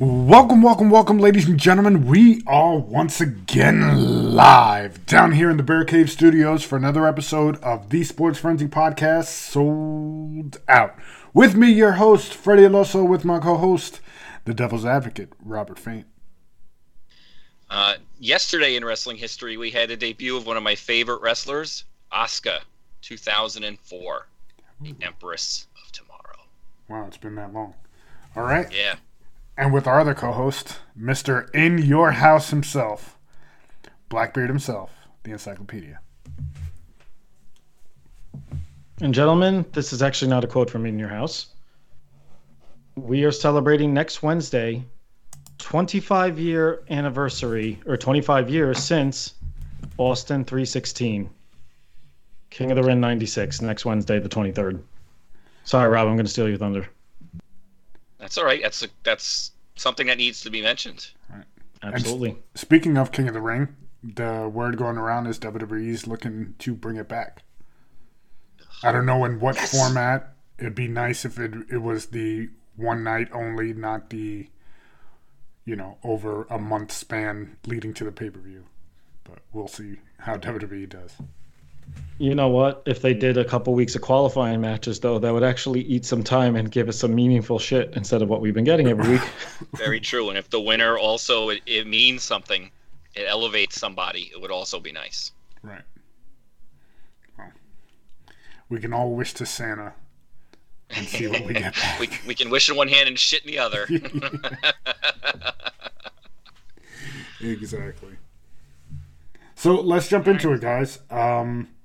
Welcome, welcome, welcome, ladies and gentlemen. We are once again live down here in the Bear Cave Studios for another episode of the Sports Frenzy Podcast, Souled Out. With me, your host, Freddie Aloso, with my co host, the Devil's Advocate, Robert Faint. Uh, yesterday in wrestling history, we had a debut of one of my favorite wrestlers, Asuka, 2004, the Empress of Tomorrow. Wow, it's been that long. All right. Yeah. And with our other co host, Mr. In Your House himself, Blackbeard himself, the encyclopedia. And gentlemen, this is actually not a quote from In Your House. We are celebrating next Wednesday 25 year anniversary or 25 years since Austin 316. King of the Ring 96 next Wednesday the 23rd. Sorry Rob, I'm going to steal your thunder. That's all right. That's a, that's something that needs to be mentioned. Absolutely. And s- speaking of King of the Ring, the word going around is WWE's looking to bring it back. I don't know in what Yes. format. It'd be nice if it it was the one night only, not the you know over a month span leading to the pay per view. But we'll see how WWE does. You know what? If they did a couple weeks of qualifying matches though, that would actually eat some time and give us some meaningful shit instead of what we've been getting every week. Very true. And if the winner also it, it means something, it elevates somebody. It would also be nice. Right. Well, we can all wish to Santa and see what we get. back. we we can wish in one hand and shit in the other. Exactly. So let's jump into it, guys. Um, Yep.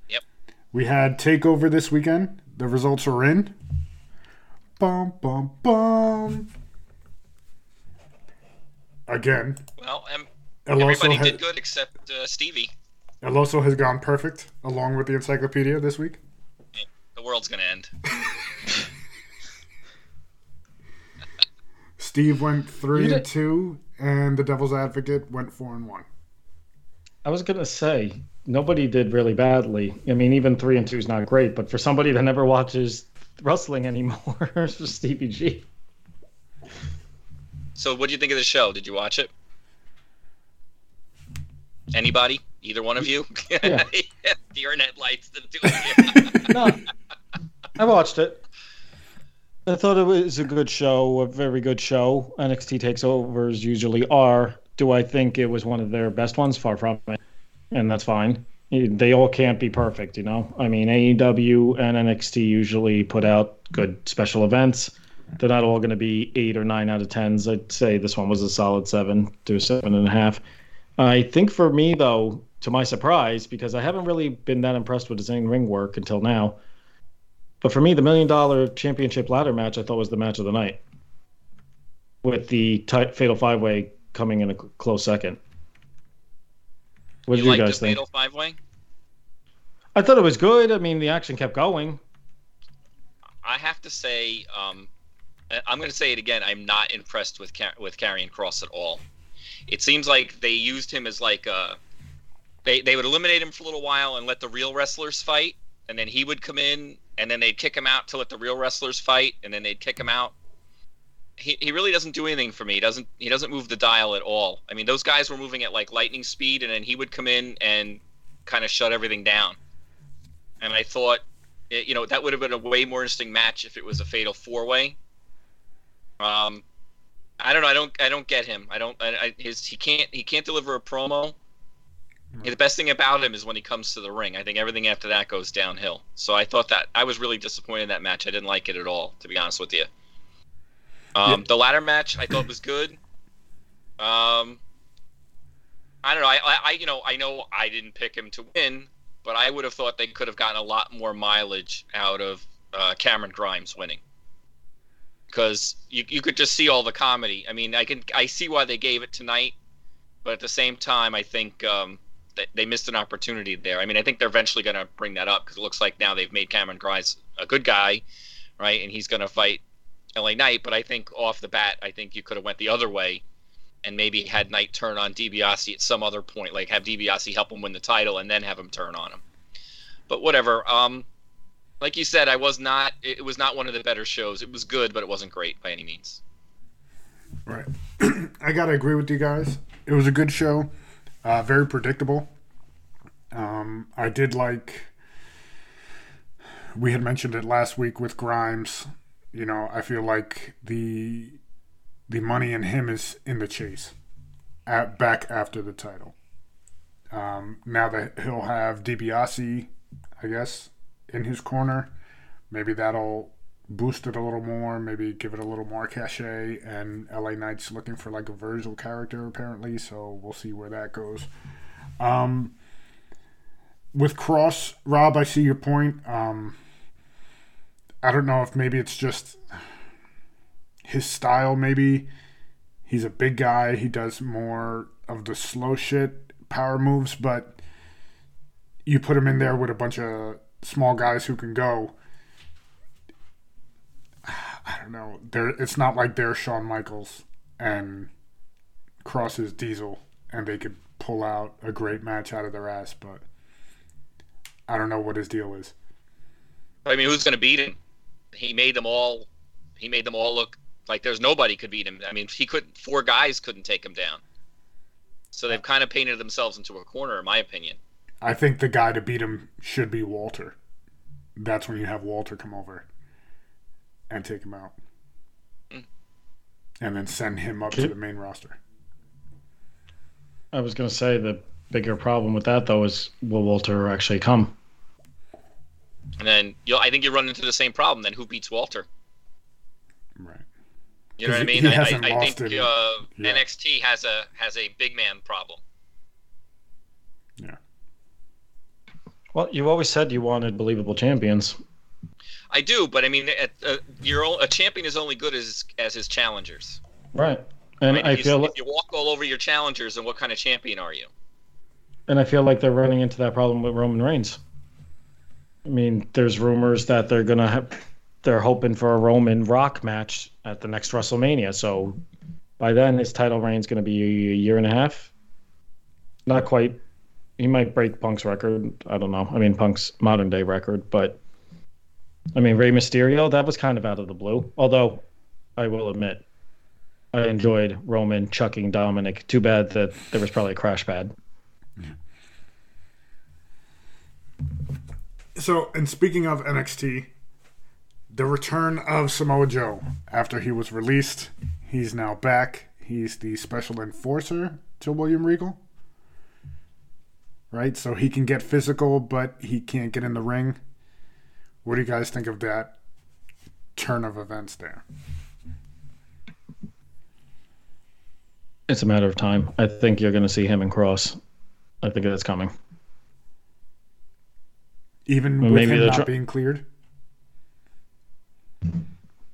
We had Takeover this weekend. The results are in. Bum bum bum. Again, well, um, El Oso everybody has, did good except uh, Stevie. El Oso has gone perfect, along with the encyclopedia this week. The world's gonna end. Steve went three You and two, and the Devil's Advocate went four and one. I was gonna say nobody did really badly. I mean, even three and two is not great, but for somebody that never watches wrestling anymore, it's just Stevie G. So, what do you think of the show? Did you watch it? Anybody? Either one of you? Yeah. Deer in headlights, the two of you. No, I watched it. I thought it was a good show, a very good show. NXT takeovers usually are. Do I think it was one of their best ones? Far from it, and that's fine. They all can't be perfect, you know. I mean, AEW and NXT usually put out good special events. They're not all going to be eight or nine out of tens. I'd say this one was a solid seven to seven and a half. I think for me, though, to my surprise, because I haven't really been that impressed with his in ring work until now. But for me, the million dollar championship ladder match, I thought was the match of the night, with the ti fatal five way coming in a close second. What you did you guys the think? Fatal Five Way? I thought it was good. I mean, the action kept going. I have to say, um, I'm going to say it again. I'm not impressed with Car- with Karrion Kross at all. It seems like they used him as like a they they would eliminate him for a little while and let the real wrestlers fight, and then he would come in, and then they'd kick him out to let the real wrestlers fight, and then they'd kick him out. He, he really doesn't do anything for me. He doesn't he doesn't move the dial at all. I mean, those guys were moving at like lightning speed, and then he would come in and kind of shut everything down. And I thought, eh, you know, that would have been a way more interesting match if it was a fatal four way. Um, I don't know. I don't. I don't get him. I don't. I, I, his he can't. He can't deliver a promo. The best thing about him is when he comes to the ring. I think everything after that goes downhill. So I thought that I was really disappointed in that match. I didn't like it at all, to be honest with you. Um, The ladder match I thought was good. Um, I don't know. I, I, you know, I know I didn't pick him to win, but I would have thought they could have gotten a lot more mileage out of uh, Cameron Grimes winning. Because you, you could just see all the comedy. I mean, I can I see why they gave it tonight, but at the same time, I think um, they missed an opportunity there. I mean, I think they're eventually going to bring that up because it looks like now they've made Cameron Grimes a good guy, right? And he's going to fight LA Knight. But I think off the bat, I think you could have went the other way and maybe had Knight turn on DiBiase at some other point, like have DiBiase help him win the title and then have him turn on him. But whatever. Um, like you said, I was not. It was not one of the better shows. It was good, but it wasn't great by any means. Right. I gotta agree with you guys. It was a good show, uh, very predictable. Um, I did like. We had mentioned it last week with Grimes. You know, I feel like the the money in him is in the chase, at back after the title. Um, now that he'll have DiBiase, I guess, in his corner, maybe that'll boost it a little more, maybe give it a little more cachet. And LA Knight's looking for like a Virgil character apparently, so we'll see where that goes. Um, with Kross, Rob, I see your point. Um, I don't know if maybe it's just his style. Maybe he's a big guy. He does more of the slow shit, power moves, but you put him in there with a bunch of small guys who can go I don't know. There, it's not like they're Shawn Michaels and Kross's Diesel, and they could pull out a great match out of their ass. But I don't know what his deal is. I mean, who's going to beat him? He made them all. He made them all look like there's nobody could beat him. I mean, he could. Four guys couldn't take him down. So they've kind of painted themselves into a corner, in my opinion. I think the guy to beat him should be Walter. That's when you have Walter come over and take him out, mm. and then send him up to the main roster. I was going to say the bigger problem with that though is will Walter actually come? And then you I think you run into the same problem. Then who beats Walter? Right. You know what I mean? I, I, I, think uh, yeah. NXT has a has a big man problem. Yeah. Well, you always said you wanted believable champions. I do, but I mean, uh, your a champion is only good as as his challengers. Right, and right? I if feel you, like, if you walk all over your challengers, and what kind of champion are you? And I feel like they're running into that problem with Roman Reigns. I mean, there's rumors that they're gonna have, they're hoping for a Roman Rock match at the next WrestleMania. So by then, his title reign's gonna be a year and a half. Not quite. He might break Punk's record. I don't know. I mean, Punk's modern day record, but I mean, Rey Mysterio, that was kind of out of the blue. Although, I will admit, I enjoyed Roman chucking Dominik. Too bad that there was probably a crash pad. So, and speaking of NXT, the return of Samoa Joe after he was released, he's now back. He's the special enforcer to William Regal. Right? So he can get physical, but he can't get in the ring. What do you guys think of that turn of events there? It's a matter of time. I think you're going to see him and Kross. I think that's coming. Even with Maybe him not tr- being cleared?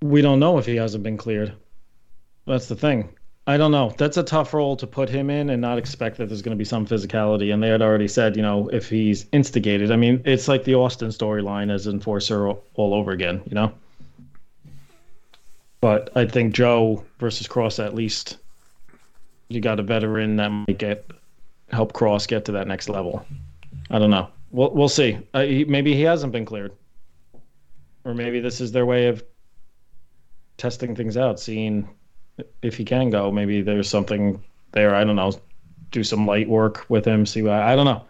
We don't know if he hasn't been cleared. That's the thing. I don't know. That's a tough role to put him in and not expect that there's going to be some physicality. And they had already said, you know, if he's instigated, I mean, it's like the Austin storyline as enforcer all over again, you know? But I think Joe versus Kross, at least, you got a veteran that might get help Kross get to that next level. I don't know. We'll we'll see. Uh, he, maybe he hasn't been cleared, or maybe this is their way of testing things out, seeing if he can go, maybe there's something there. I don't know. Do some light work with him. See what I don't know.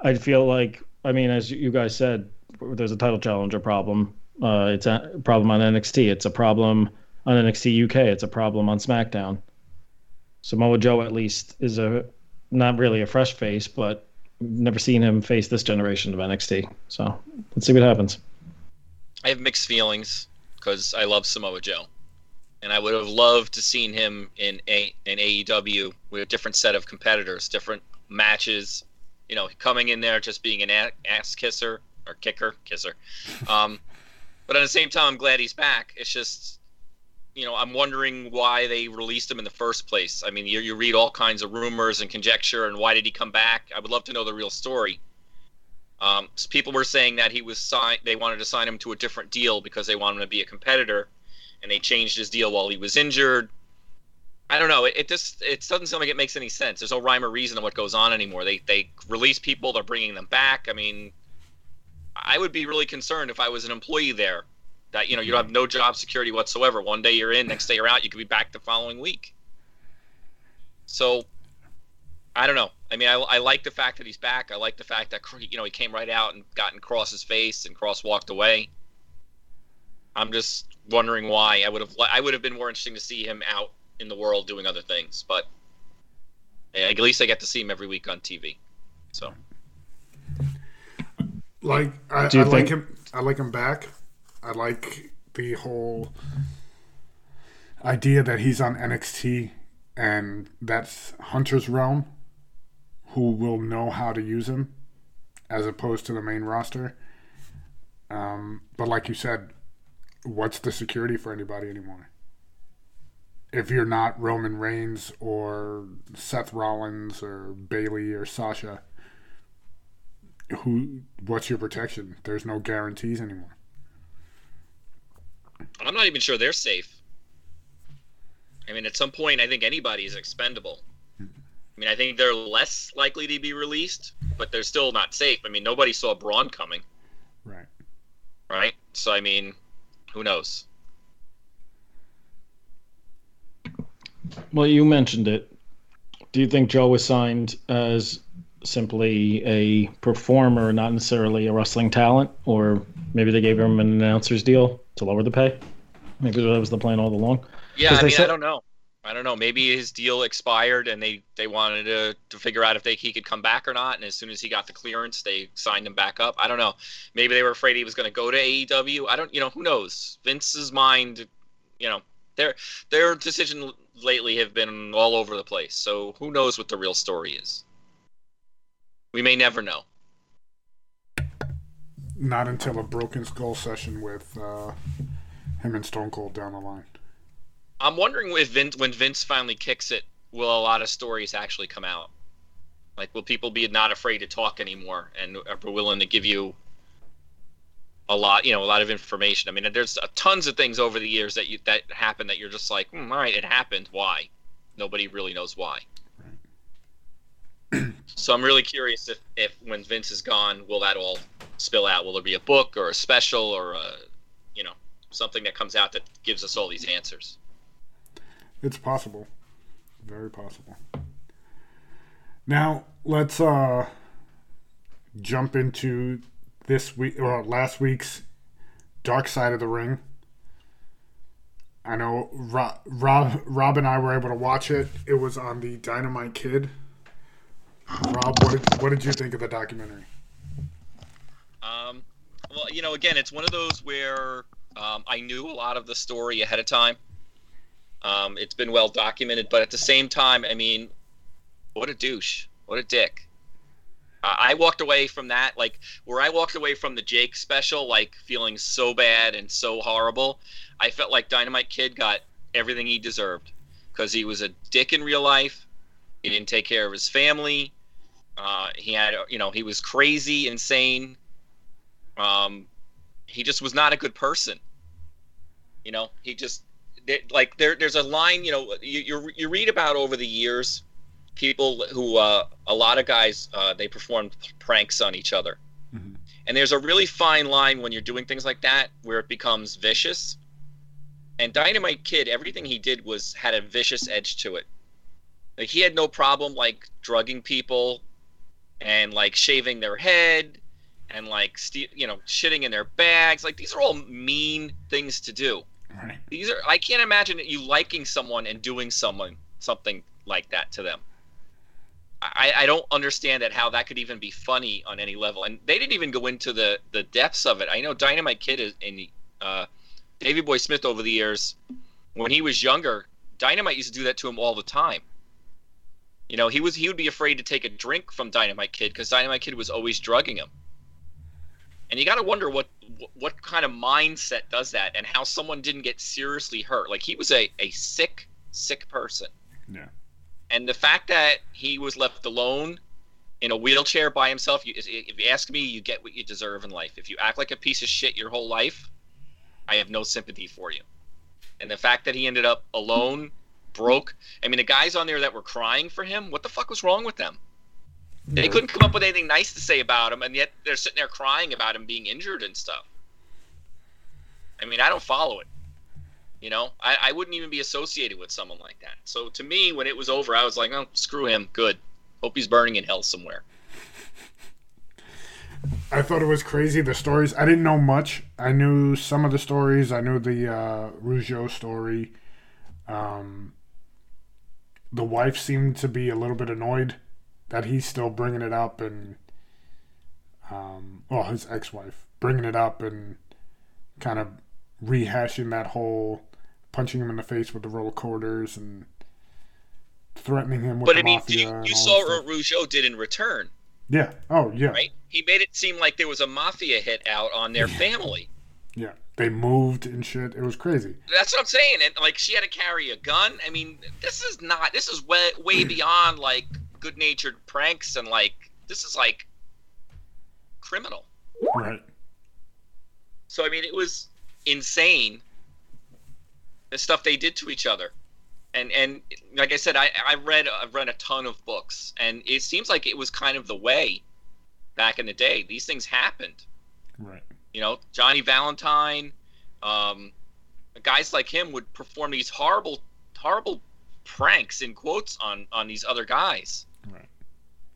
I feel like I mean, as you guys said, there's a title challenger problem. Uh, it's a problem on NXT. It's a problem on NXT UK. It's a problem on SmackDown. Samoa Joe at least is a not really a fresh face, but never seen him face this generation of NXT. So let's see what happens. I have mixed feelings because I love Samoa Joe and I would have loved to seen him in a in AEW with a different set of competitors, different matches. You know, coming in there just being an ass kisser or kicker kisser. Um, but at the same time, I'm glad he's back. It's just, you know, I'm wondering why they released him in the first place. I mean, you, you read all kinds of rumors and conjecture, and why did he come back? I would love to know the real story. Um, people were saying that he was signed. They wanted to sign him to a different deal because they wanted him to be a competitor and they changed his deal while he was injured. I don't know. It, it just it doesn't seem like it makes any sense. There's no rhyme or reason to what goes on anymore. They they release people, they're bringing them back. I mean, I would be really concerned if I was an employee there. That you know you don't have no job security whatsoever. One day you're in, next day you're out. You could be back the following week. So I don't know. I mean, I, I like the fact that he's back. I like the fact that you know he came right out and got in Kross's face, and Kross walked away. I'm just wondering why. I would have I would have been more interesting to see him out in the world doing other things, but at least I get to see him every week on TV. So, like, I, I think... like him. I like him back. I like the whole idea that he's on NXT and that's Hunter's realm, who will know how to use him, as opposed to the main roster. Um, but like you said, what's the security for anybody anymore? If you're not Roman Reigns or Seth Rollins or Bayley or Sasha, who what's your protection? There's no guarantees anymore. I'm not even sure they're safe. I mean, at some point, I think anybody is expendable. I mean, I think they're less likely to be released, but they're still not safe. I mean, nobody saw Braun coming. Right. Right? So, I mean, who knows? Well, you mentioned it. Do you think Joe was signed as simply a performer, not necessarily a wrestling talent? Or maybe they gave him an announcer's deal to lower the pay? Maybe that was the plan all along. Yeah, I mean, said, I don't know. I don't know. Maybe his deal expired, and they they wanted to to figure out if they he could come back or not. And as soon as he got the clearance, they signed him back up. I don't know. Maybe they were afraid he was going to go to AEW. I don't. You know, who knows? Vince's mind. You know, their their decision lately have been all over the place. So who knows what the real story is? We may never know. Not until a broken skull session with uh, him and Stone Cold down the line. I'm wondering if Vince, when Vince finally kicks it, will a lot of stories actually come out? Like, will people be not afraid to talk anymore and are willing to give you a lot, you know, a lot of information? I mean, there's tons of things over the years that you that happen that you're just like, mm, all right, it happened. Why? Nobody really knows why. So I'm really curious if, if when Vince is gone, will that all spill out? Will there be a book or a special or a, you know, something that comes out that gives us all these answers? It's possible. Very possible. Now, let's uh jump into this week or last week's Dark Side of the Ring. I know Rob, Rob, Rob and I were able to watch it. It was on the Dynamite Kid. Rob, what did, what did you think of the documentary? Um, well, you know, again, it's one of those where um, I knew a lot of the story ahead of time. Um, it's been well documented, but at the same time, I mean, what a douche, what a dick. I, I walked away from that like where I walked away from the Jake special, like feeling so bad and so horrible. I felt like Dynamite Kid got everything he deserved because he was a dick in real life. He didn't take care of his family. Uh, he had, you know, he was crazy, insane. Um, he just was not a good person. You know, he just like there there's a line you know you, you, you read about over the years people who uh, a lot of guys uh, they performed pranks on each other mm-hmm. and there's a really fine line when you're doing things like that where it becomes vicious and dynamite kid everything he did was had a vicious edge to it like he had no problem like drugging people and like shaving their head and like you know shitting in their bags like these are all mean things to do Right. These are I can't imagine you liking someone and doing someone something like that to them. I, I don't understand that how that could even be funny on any level. And they didn't even go into the the depths of it. I know Dynamite Kid is, and uh, Davey Boy Smith over the years, when he was younger, Dynamite used to do that to him all the time. You know, he was he would be afraid to take a drink from Dynamite Kid because Dynamite Kid was always drugging him. And you got to wonder what what kind of mindset does that and how someone didn't get seriously hurt. Like he was a, a sick sick person. Yeah. And the fact that he was left alone in a wheelchair by himself you, if you ask me you get what you deserve in life. If you act like a piece of shit your whole life i have no sympathy for you. And the fact that he ended up alone broke i mean the guys on there that were crying for him what the fuck was wrong with them they couldn't come up with anything nice to say about him, and yet they're sitting there crying about him being injured and stuff. I mean, I don't follow it. You know, I, I wouldn't even be associated with someone like that. So to me, when it was over, I was like, oh, screw him. Good. Hope he's burning in hell somewhere. I thought it was crazy. The stories I didn't know much. I knew some of the stories. I knew the uh, Rougeau story. Um, the wife seemed to be a little bit annoyed that he's still bringing it up, and um, well, his ex-wife bringing it up and kind of rehashing that whole punching him in the face with the roll quarters and threatening him with But the I mean, mafia. you, you saw what. Rougeau did in return, Yeah. Oh, yeah. right? He made it seem like there was a mafia hit out on their family. Yeah. They moved and shit. It was crazy. That's what I'm saying. And like, she had to carry a gun. I mean, this is not. This is way way mm. beyond like good-natured pranks and like this is like criminal. Right. So I mean, it was insane. The stuff they did to each other, and and like I said, I I read I've read a ton of books, and it seems like it was kind of the way back in the day. These things happened. Right. You know, Johnny Valentine, um, guys like him would perform these horrible horrible pranks in quotes on on these other guys. Right.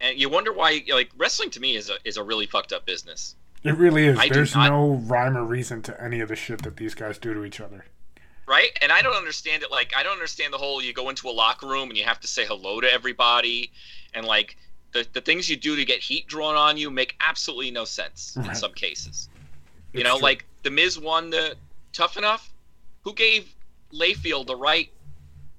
And you wonder why like wrestling to me is a is a really fucked up business. It really is. I There's not- no rhyme or reason to any of the shit that these guys do to each other. right? And I don't understand it. Like, I don't understand the whole you go into a locker room and you have to say hello to everybody, and like the the things you do to get heat drawn on you make absolutely no sense in some cases. You It's know, true. like the Miz won the Tough Enough. Who gave Layfield the right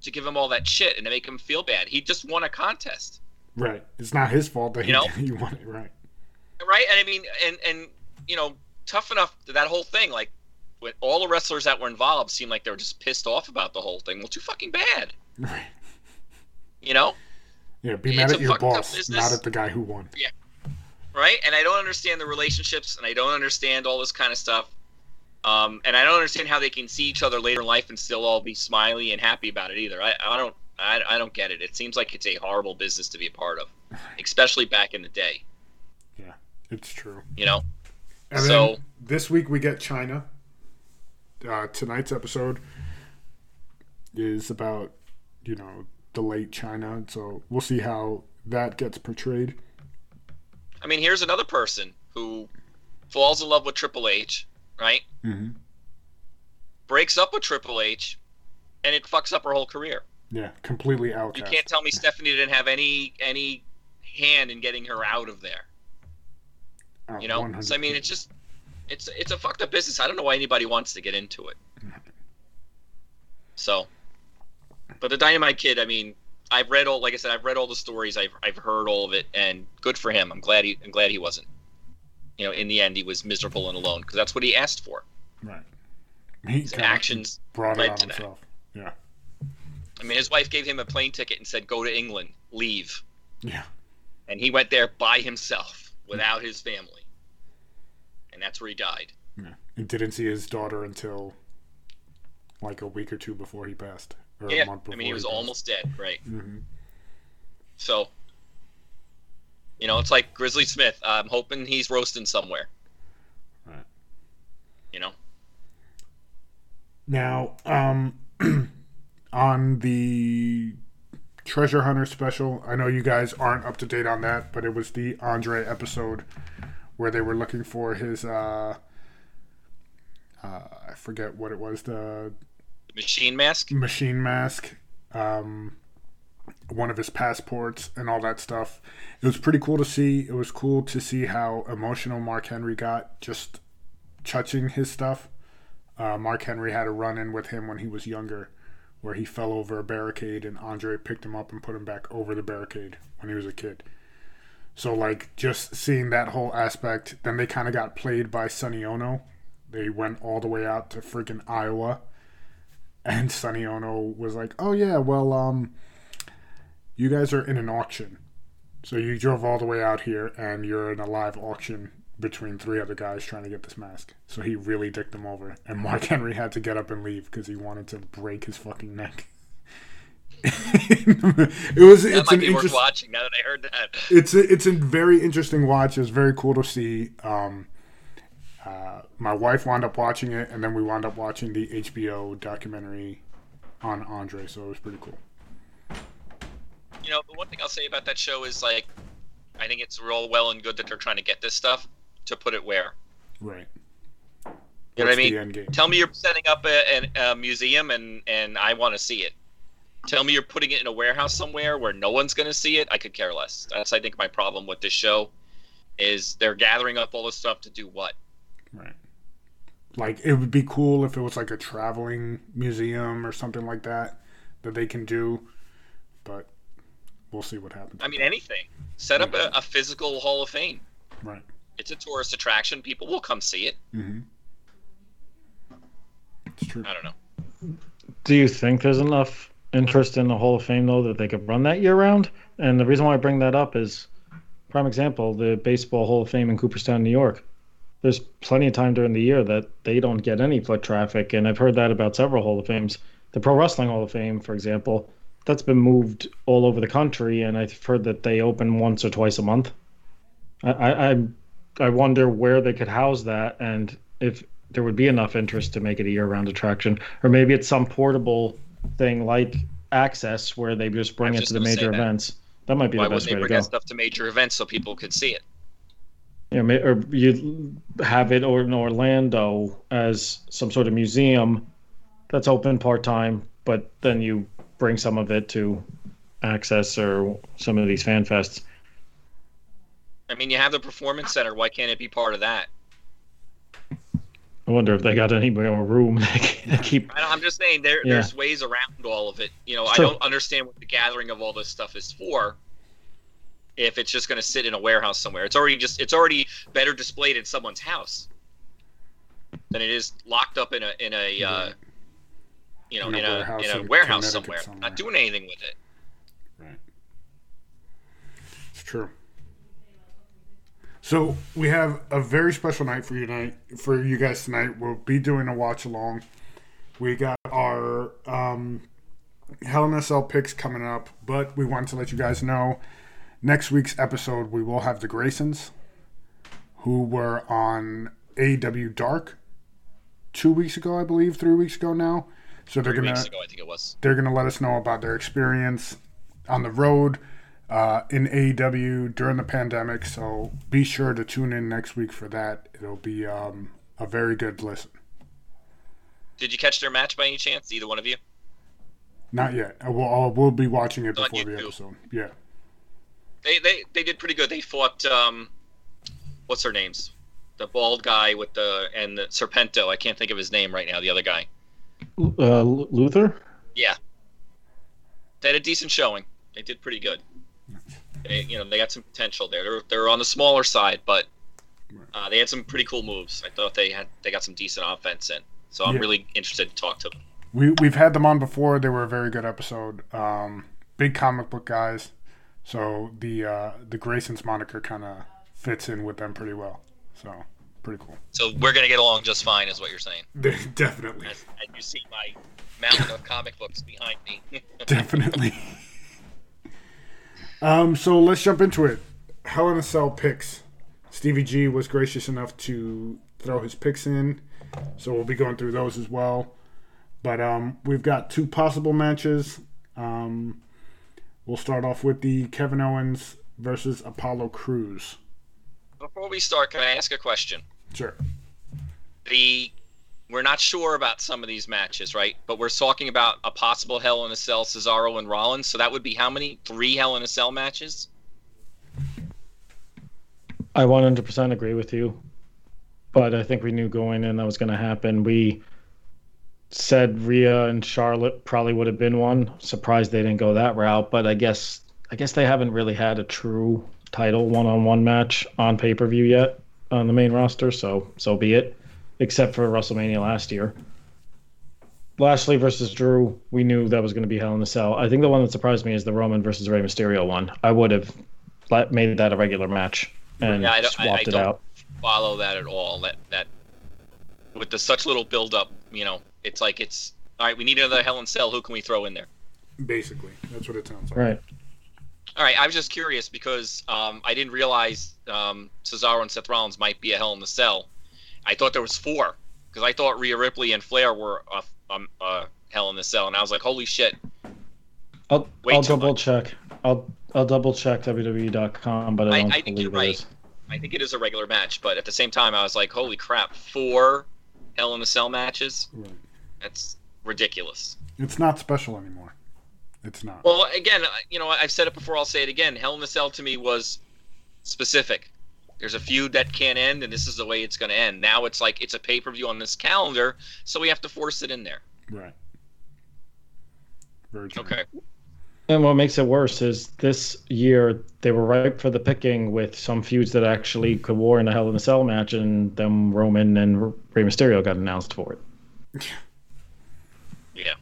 to give him all that shit and to make him feel bad? He just won a contest, Right. It's not his fault that he, You know? he won it. Right. right? And I mean, and and you know, Tough Enough. That whole thing, like. When all the wrestlers that were involved seemed like they were just pissed off about the whole thing. Well, too fucking bad, Right. you know? Yeah. Be mad a at your boss, not at the guy who won. Right? And I don't understand the relationships, and I don't understand all this kind of stuff. Um, and I don't understand how they can see each other later in life and still all be smiley and happy about it either. I, I don't, I, I don't get it. It seems like it's a horrible business to be a part of, especially back in the day. Yeah, it's true. You know, And So- then this week we get China. Uh, tonight's episode is about, you know, the late China. So we'll see how that gets portrayed. I mean, here's another person who falls in love with Triple H, right? Mm-hmm. Breaks up with Triple H, and it fucks up her whole career. Yeah. Completely out. You can't tell me Stephanie didn't have any any hand in getting her out of there. Oh, You know, so I mean, it's just it's it's a fucked up business. I don't know why anybody wants to get into it. So, but the Dynamite Kid, I mean, I've read all, like I said, I've read all the stories, I've I've heard all of it, and good for him. I'm glad he I'm glad he wasn't. You know, in the end, he was miserable and alone because that's what he asked for. Right. He His actions brought it led on to that. himself. Yeah. I mean, his wife gave him a plane ticket and said, "Go to England, leave," Yeah. and he went there by himself mm. without his family, and that's where he died. Yeah. And didn't see his daughter until like a week or two before he passed. Yeah, I mean, he was almost dead, right? Mhm. So, you know, it's like Grizzly Smith. I'm hoping he's roasting somewhere. Right. You know, Now, um, on the Treasure Hunter special, I know you guys aren't up to date on that, but it was the Andre episode where they were looking for his, uh, uh, I forget what it was, the Machine Mask. machine mask, um, one of his passports, and all that stuff. It was pretty cool to see. It was cool to see how emotional Mark Henry got just touching his stuff. Uh, Mark Henry had a run in with him when he was younger, where he fell over a barricade and Andre picked him up and put him back over the barricade when he was a kid. So, like, just seeing that whole aspect, then they kind of got played by Sonny Onoo. They went all the way out to freaking Iowa and Sonny Onoo was like, "Oh yeah, well, um, you guys are in an auction, so you drove all the way out here, and you're in a live auction between three other guys trying to get this mask." So he really dicked them over, and Mark Henry had to get up and leave because he wanted to break his fucking neck. it was That it's might an be worth interest, watching now that I heard that. it's a, it's a very interesting watch. It's very cool to see. Um, uh, my wife wound up watching it, and then we wound up watching the HBO documentary on Andre. So it was pretty cool. You know, the one thing I'll say about that show is like, I think it's real well and good that they're trying to get this stuff to put it where. Right. You know what I mean? Tell me you're setting up a, a, a museum and and I want to see it. Tell me you're putting it in a warehouse somewhere where no one's going to see it. I could care less. That's I think my problem with this show is they're gathering up all this stuff to do what? Right. Like it would be cool if it was like a traveling museum or something like that that they can do, but we'll see what happens. I mean anything. Set up a, a physical Hall of Fame. Right. It's a tourist attraction. People will come see it. Mm-hmm. It's true. I don't know. Do you think there's enough interest in the Hall of Fame though that they could run that year round? And the reason why I bring that up is, prime example, the Baseball Hall of Fame in Cooperstown, New York. There's plenty of time during the year that they don't get any foot traffic, and I've heard that about several Hall of Fames. The Pro Wrestling Hall of Fame, for example, that's been moved all over the country, and I've heard that they open once or twice a month. I I, I- wonder where they could house that, and if there would be enough interest to make it a year-round attraction, or maybe it's some portable thing like Axxess where they just bring I it just to the major that. events. That might be Why the best wouldn't way they to bring go. that stuff to major events so people could see it? You know, or you have it or in Orlando as some sort of museum that's open part time, but then you bring some of it to Axxess or some of these fan fests. I mean, you have the performance center. Why can't it be part of that? I wonder if they got any more room to keep. I don't, I'm just saying there, Yeah. there's ways around all of it. You know, I don't understand what the gathering of all this stuff is for. If it's just going to sit in a warehouse somewhere, it's already just it's already better displayed in someone's house than it is locked up in a in a uh, you know In a in a warehouse in a warehouse somewhere, somewhere. not doing anything with it. Right. It's true. So we have a very special night for you tonight. For you guys tonight, we'll be doing a watch along. We got our um, Hell in a Cell picks coming up, but we wanted to let you guys know next week's episode we will have the Graysons, who were on AW Dark two weeks ago, I believe, three weeks ago now. So they're gonna ago, I think it was. they're going to let us know about their experience on the road uh, in AEW during the pandemic. So be sure to tune in next week for that. It'll be um, a very good listen. Did you catch their match by any chance? Either one of you? Not yet. I will, I'll, we'll be watching it before the episode. Yeah. They they they did pretty good. They fought um, what's their names? The bald guy with the and the Serpentico. I can't think of his name right now. The other guy. Uh, Luther? Yeah. They had a decent showing. They did pretty good. They, you know, they got some potential there. They're, they're on the smaller side, but uh, they had some pretty cool moves. I thought they had they got some decent offense in. So I'm Yeah. really interested to talk to them. We, we've had them on before. They were a very good episode. Um, big comic book guys. So the uh, the Graysons moniker kind of fits in with them pretty well. So pretty cool. So we're gonna get along just fine, is what you're saying. Definitely. As, as you see my mountain of comic books behind me. Definitely. um, so let's jump into it. Hell in a Cell picks. Stevie G was gracious enough to throw his picks in, so we'll be going through those as well. But um, we've got two possible matches. Um, we'll start off with the Kevin Owens versus Apollo Crews. Before we start, can I ask a question? Sure. the we're not sure about some of these matches, right? But we're talking about a possible Hell in a Cell Cesaro and Rollins. So that would be how many? Three Hell in a Cell matches? I 100% agree with you. But I think we knew going in that was going to happen. We said Rhea and Charlotte probably would have been one. Surprised they didn't go that route, but I guess I guess they haven't really had a true title one-on-one match on pay-per-view yet on the main roster, so so be it. Except for WrestleMania last year. Lashley versus Drew, we knew that was going to be Hell in a Cell. I think the one that surprised me is the Roman versus Rey Mysterio one. I would have let- made that a regular match and Yeah, I don't- I- swapped I it don't- out. Follow that at all? That that with the such little build up, you know, it's like it's all right. We need another Hell in Cell. Who can we throw in there? Basically, that's what it sounds like. Right. All right, I was just curious because um, I didn't realize um, Cesaro and Seth Rollins might be a Hell in the Cell, I thought there was four because I thought Rhea Ripley and Flair were a, um, uh, Hell in the Cell, and I was like, holy shit. I'll, I'll double much. check. I'll I'll double check WWE.com, but I I, don't I think believe you're it right. is. I think it is a regular match, but at the same time, I was like, holy crap, four Hell in the Cell matches? Right. That's ridiculous. It's not special anymore. It's not. Well, again, uh, you know, I've said it before. I'll say it again. Hell in the Cell to me was specific. There's a feud that can't end, and this is the way it's going to end. Now it's like it's a pay per view on this calendar, so we have to force it in there. right. Very true. Okay. And what makes it worse is this year they were ripe for the picking with some feuds that actually could warrant a Hell in a Cell match, and then Roman and Rey Mysterio got announced for it. Yeah.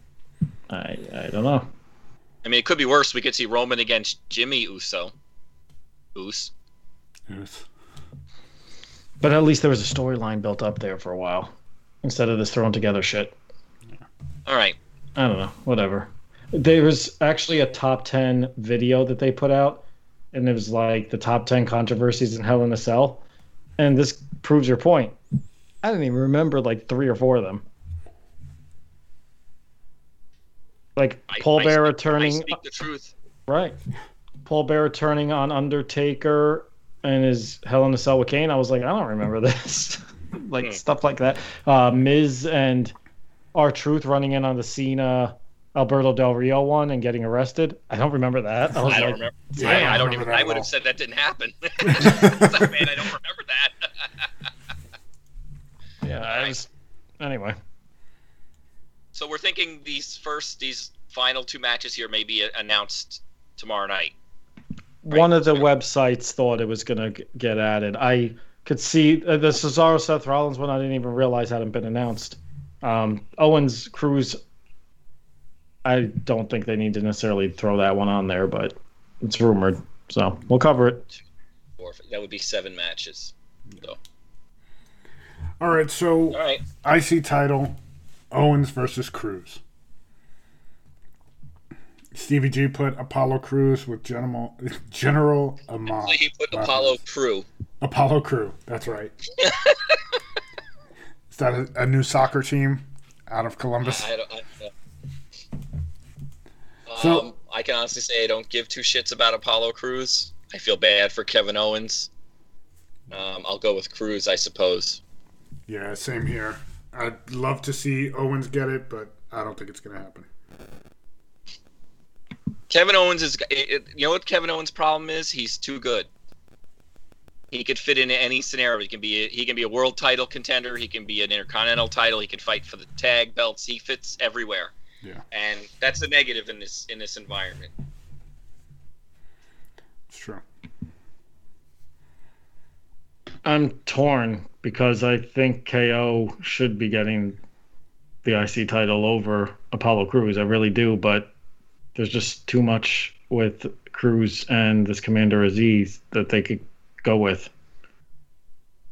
I I don't know. I mean, it could be worse. We could see Roman against Jimmy Uso. Us. Yes. But at least there was a storyline built up there for a while, instead of this thrown together shit. All right. I don't know. Whatever. There was actually a top ten video that they put out, and it was like the top ten controversies in Hell in a Cell, and this proves your point. I didn't even remember like three or four of them. Like I- Paul I Bearer speak- I turning speak the truth. right, Paul Bearer turning on Undertaker and his Hell in a Cell with Kane. I was like, I don't remember this, like Hmm. stuff like that. Uh, Miz and R-Truth running in on the Cena Alberto Del Rio one and getting arrested. I don't remember that. I was I don't like, remember. Yeah, I, I I don't don't remember even. I would all. have said that didn't happen. like, Man, I don't remember that. yeah, I was. Anyway, so we're thinking these first, these final two matches here may be announced tomorrow night. Right. one of the websites thought it was gonna get added. I could see uh, the Cesaro Seth Rollins one. I didn't even realize hadn't been announced. Um, Owens Crews. I don't think they need to necessarily throw that one on there, but it's rumored, so we'll cover it. That would be seven matches. So, All right. So all right. IC title, Owens versus Crews. Stevie G put Apollo Crews with General General Ahmad. He put. Apollo Crew. Apollo Crew. That's right. Is that a, a new soccer team out of Columbus? I don't. I, uh, So- um, I can honestly say I don't give two shits about Apollo Crews. I feel bad for Kevin Owens. Um, I'll go with Crews, I suppose. Yeah, same here. I'd love to see Owens get it, but I don't think it's going to happen. Kevin Owens is. You know what Kevin Owens' problem is? He's too good. He could fit into any scenario. He can be. A, he can be a world title contender. He can be an intercontinental title. He can fight for the tag belts. He fits everywhere. Yeah. And that's a negative in this in this environment. It's true. I'm torn because I think KO should be getting the IC title over Apollo Crews. I really do, but there's just too much with Crews and this Commander Azeez that they could go with.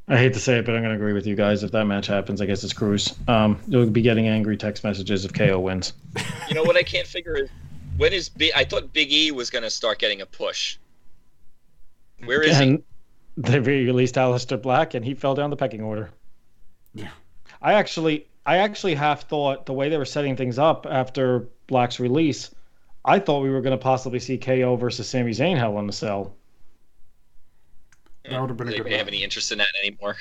I hate to say it, but I'm going to agree with you guys. If that match happens, I guess it's Crews. Um, you'll be getting angry text messages if KO wins. You know what I can't figure is when is Big? I thought Big E was going to start getting a push. Where is he? And they released Aleister Black, and he fell down the pecking order. Yeah. I actually, I actually half thought the way they were setting things up after Black's release, I thought we were going to possibly see KO versus Sami Zayn Hell in the Cell. That would have been a Do good they have any interest in that anymore?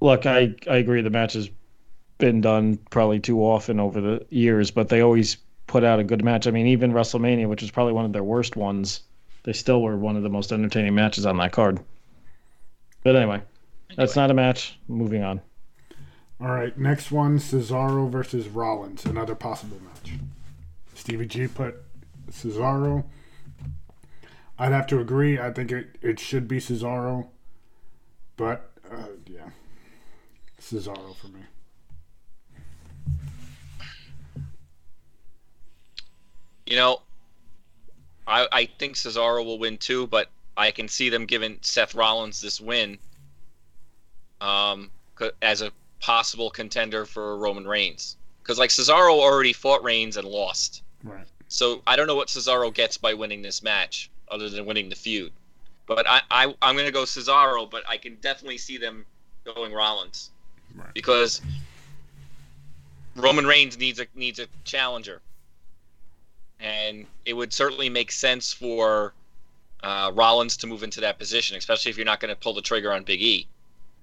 Look, I, I agree the match has been done probably too often over the years, but they always put out a good match. I mean, even WrestleMania, which was probably one of their worst ones, they still were one of the most entertaining matches on that card. But anyway, that's not a match. Moving on. All right, next one Cesaro versus Rollins, another possible match. Stevie G put Cesaro. I'd have to agree. I think it, it should be Cesaro. But, uh, yeah. Cesaro for me. You know, I I think Cesaro will win too, but I can see them giving Seth Rollins this win, um, as a possible contender for Roman Reigns. Because like Cesaro already fought Reigns and lost, Right. so I don't know what Cesaro gets by winning this match, other than winning the feud. But I, I I'm gonna go Cesaro, but I can definitely see them going Rollins Right. because Roman Reigns needs a needs a challenger, and it would certainly make sense for uh, Rollins to move into that position, especially if you're not going to pull the trigger on Big E.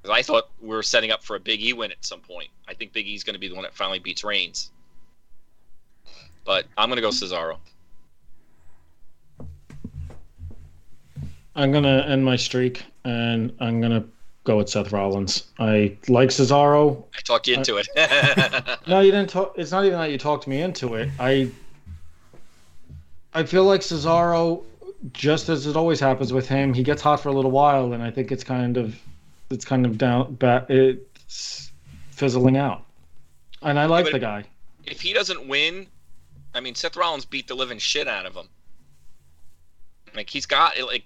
'Cause I thought we were setting up for a Big E win at some point. I think Big E's going to be the one that finally beats Reigns. But I'm going to go Cesaro. I'm gonna end my streak, and I'm gonna go with Seth Rollins. I like Cesaro. I talked you into it. No, you didn't talk. It's not even that you talked me into it. I I feel like Cesaro, just as it always happens with him, he gets hot for a little while, and I think it's kind of it's kind of down. Ba- it's fizzling out. And I like but- the guy. if he doesn't win, I mean, Seth Rollins beat the living shit out of him. Like he's got like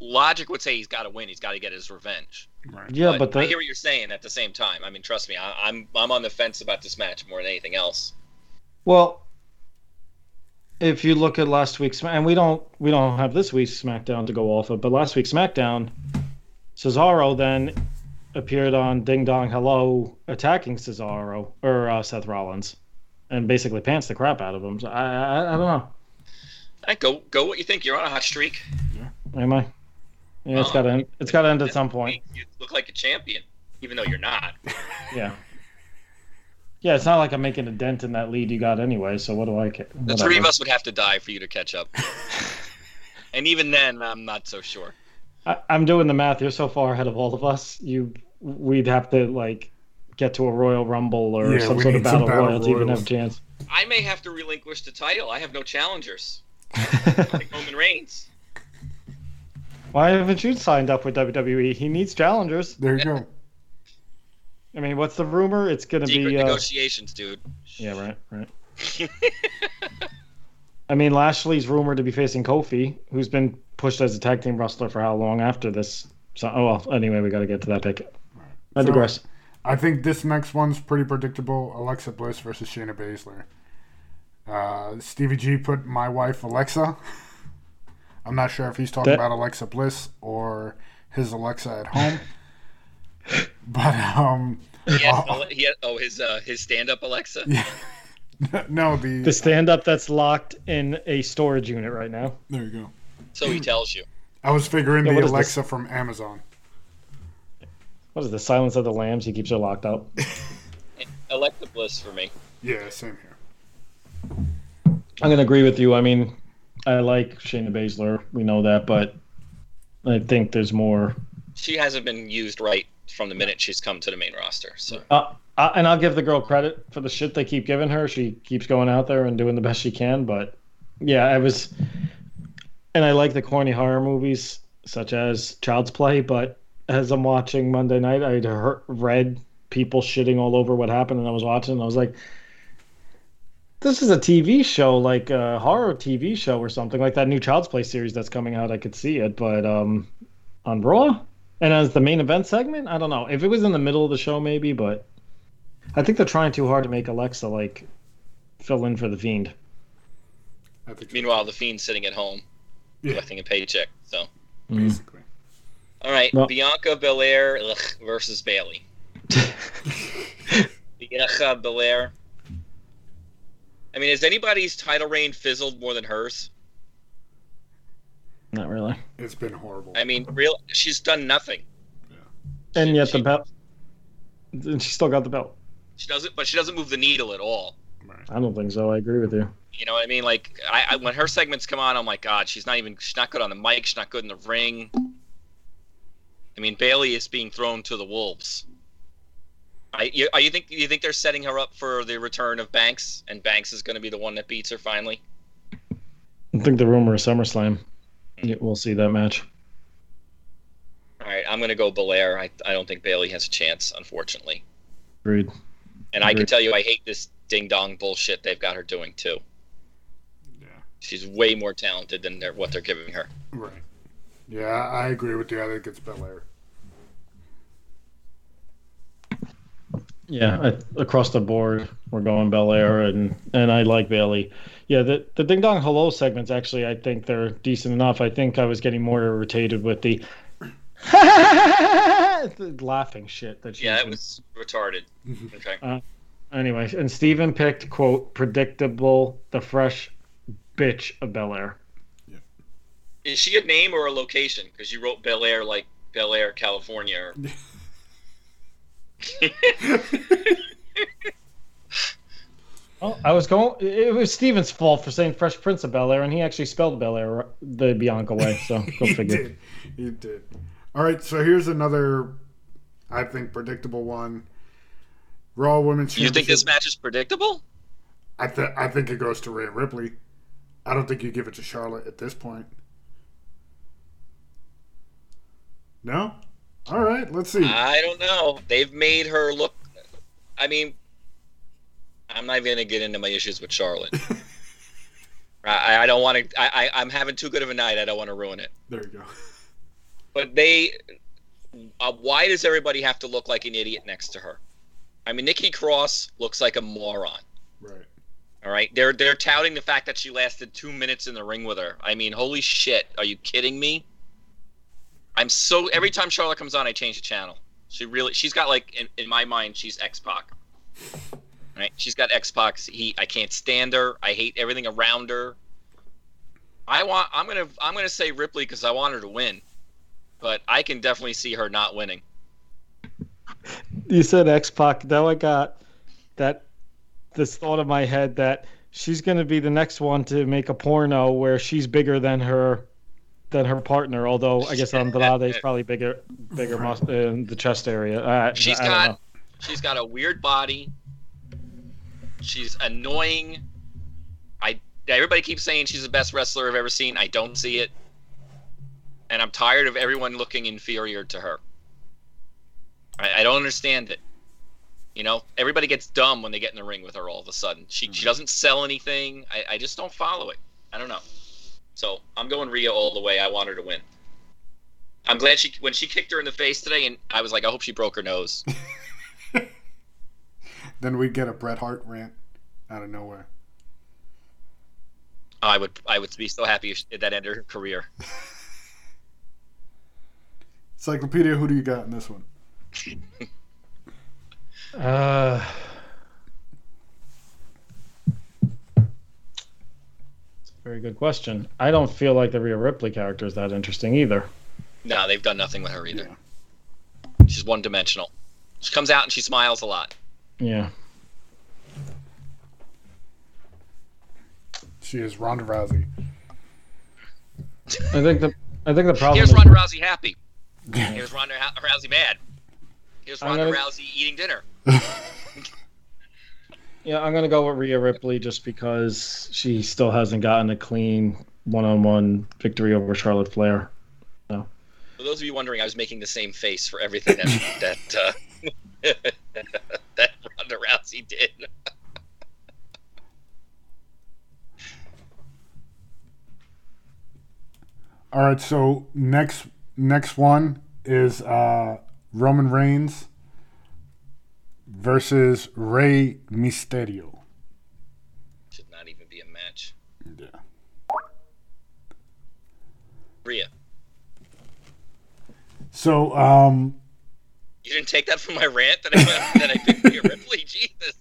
logic would say he's got to win. He's got to get his revenge. Right. Yeah, but I the, hear what you're saying. At the same time, I mean, trust me, I, I'm I'm on the fence about this match more than anything else. Well, if you look at last week's and we don't we don't have this week's SmackDown to go off of, but last week's SmackDown, Cesaro then appeared on Ding Dong Hello attacking Cesaro or uh, Seth Rollins, and basically pants the crap out of him. So I I, I don't know. Right, go go. What you think? You're on a hot streak. Yeah. Am I? Yeah, it's Oh. got to end. It's got to end at some point. You look like a champion, even though you're not. Yeah. Yeah, it's not like I'm making a dent in that lead you got anyway. So what do I care? The three of us would have to die for you to catch up. and even then, I'm not so sure. I, I'm doing the math. You're so far ahead of all of us. You, we'd have to like get to a Royal Rumble or Yeah, some sort of battle, battle royal to even have a chance. I may have to relinquish the title. I have no challengers. Like Roman Reigns. Why haven't you signed up with WWE? He needs challengers. There you go. I mean, what's the rumor? It's gonna Secret be. Uh, negotiations, dude. yeah, right, right. I mean, Lashley's rumored to be facing Kofi, who's been pushed as a tag team wrestler for how long after this? So, oh well. Anyway, we got to get to that pick. I So- digress. I think this next one's pretty predictable. Alexa Bliss versus Shayna Baszler. Uh, Stevie G put my wife Alexa. I'm not sure if he's talking That- about Alexa Bliss or his Alexa at home. but um, He had, oh, he had, oh, his uh, his stand up Alexa. no, the, The stand-up that's locked in a storage unit right now. there you go. So he tells you. I was figuring Yeah, the what is Alexa from Amazon. What is the Silence of the Lambs? He keeps her locked up. Alexa Bliss for me. Yeah, same here. I'm gonna agree with you. I mean, I like Shayna Baszler. We know that, but I think there's more. She hasn't been used right from the minute she's come to the main roster. So Uh, uh, and I'll give the girl credit for the shit they keep giving her. She keeps going out there and doing the best she can. But yeah, I was, and I like the corny horror movies such as Child's Play. But as I'm watching Monday night, I heard, read people shitting all over what happened, and I was watching, and I was like. This is a TV show, like a horror TV show or something, like that new Child's Play series that's coming out. I could see it, but um, on Raw and as the main event segment, I don't know. If it was in the middle of the show, maybe, but I think they're trying too hard to make Alexa like fill in for the Fiend. Meanwhile, the fiend's sitting at home Yeah. collecting a paycheck. So mm-hmm. basically. all right, No. Bianca Belair ugh, versus Bayley. Bianca Belair. I mean, has anybody's title reign fizzled more than hers? Not really. It's been horrible. I mean, real. She's done nothing. Yeah. And yet the belt, and she still got the belt. She doesn't, but she doesn't move the needle at all. Right. I don't think so. I agree with you. You know what I mean? Like, I, I when her segments come on, I'm like, God, she's not even. She's not good on the mic. She's not good in the ring. I mean, Bayley is being thrown to the wolves. I, you, are you think you think they're setting her up for the return of Banks, and Banks is going to be the one that beats her finally? I think the rumor is SummerSlam. Yeah, we'll see that match. All right, I'm going to go Belair. I, I don't think Bayley has a chance, unfortunately. Agreed. And I can tell you, I hate this ding dong bullshit they've got her doing too. Yeah. She's way more talented than they're, what they're giving her. Right. Yeah, I agree with you. I think it's Belair. Yeah, I, across the board, we're going Belair, and and I like Bayley. Yeah, the the Ding Dong Hello segments actually, I think they're decent enough. I think I was getting more irritated with the, the laughing shit that she. Yeah, it was retarded. Okay. Uh, anyway, and Steven picked quote predictable, the fresh bitch of Belair. Is she a name or a location? Because you wrote Bel Air like Bel Air, California. Or... Well, I was going. It was Steven's fault for saying Fresh Prince of Bel Air, and he actually spelled Bel Air the Bianca way. So go he figure. did. He did. All right, so here's another, I think, predictable one. Raw Women's You think this match is predictable? I, th- I think it goes to Rhea Ripley. I don't think you give it to Charlotte at this point. No? All right, let's see. I don't know. They've made her look. I mean, I'm not even gonna get into my issues with Charlotte. I, I don't want to. I, I I'm having too good of a night. I don't want to ruin it. there you go. But they. Uh, why does everybody have to look like an idiot next to her? I mean, Nikki Cross looks like a moron. Right. All right, they're they're touting the fact that she lasted two minutes in the ring with her. I mean, holy shit! Are you kidding me? I'm so every mm. time Charlotte comes on, I change the channel. She really, she's got like in, in my mind, she's X Pac. Right? She's got X Pac's heat. I can't stand her. I hate everything around her. I want. I'm gonna. I'm gonna say Ripley because I want her to win, but I can definitely see her not winning. You said X Pac. Now I got that this thought in my head that she's going to be the next one to make a porno where she's bigger than her than her partner. Although I guess Andrade is probably bigger, bigger in the chest area. Uh, I, She's I got know. she's got a weird body. She's annoying. I everybody keeps saying she's the best wrestler I've ever seen. I don't see it. And I'm tired of everyone looking inferior to her. I, I don't understand it. You know, everybody gets dumb when they get in the ring with her all of a sudden. She she mm-hmm. doesn't sell anything. I, I just don't follow it. I don't know. So I'm going Rhea all the way. I want her to win. I'm glad she when she kicked her in the face today, and I was like, I hope she broke her nose. Then we'd get a Bret Hart rant out of nowhere. I would I would be so happy if that ended her career. Encyclopedia, who do you got in this one? Uh, it's a very good question. I don't feel like the Rhea Ripley character is that interesting either. No, they've done nothing with her either. Yeah. She's one dimensional. She comes out and she smiles a lot. Yeah. She is Ronda Rousey. I think the I think the problem Here's is Ronda Rousey happy. Here's Ronda Ha- Rousey mad. Here's I'm Ronda gonna- Rousey eating dinner. Yeah, I'm gonna go with Rhea Ripley just because she still hasn't gotten a clean one-on-one victory over Charlotte Flair. For those of you wondering, I was making the same face for everything that that uh, that Ronda Rousey did. All right, so next next one is uh, Roman Reigns versus Rey Mysterio. Should not even be a match. Yeah. Rhea, So um, you didn't take that from my rant that I that I picked Rhea Ripley. Jesus.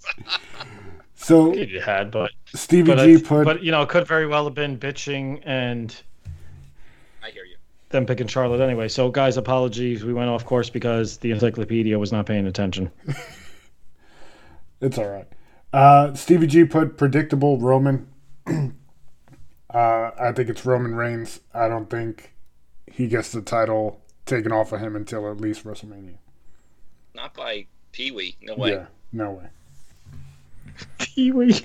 so You had, but Stevie but, G I- put but you know, it could very well have been bitching and I hear you. them picking Charlotte anyway. So, guys, apologies. We went off course because the encyclopedia was not paying attention. It's all right. Uh, Stevie G put predictable Roman. uh, I think it's Roman Reigns. I don't think he gets the title taken off of him until at least WrestleMania. Not by Pee Wee. No way. Yeah, no way. Pee Wee.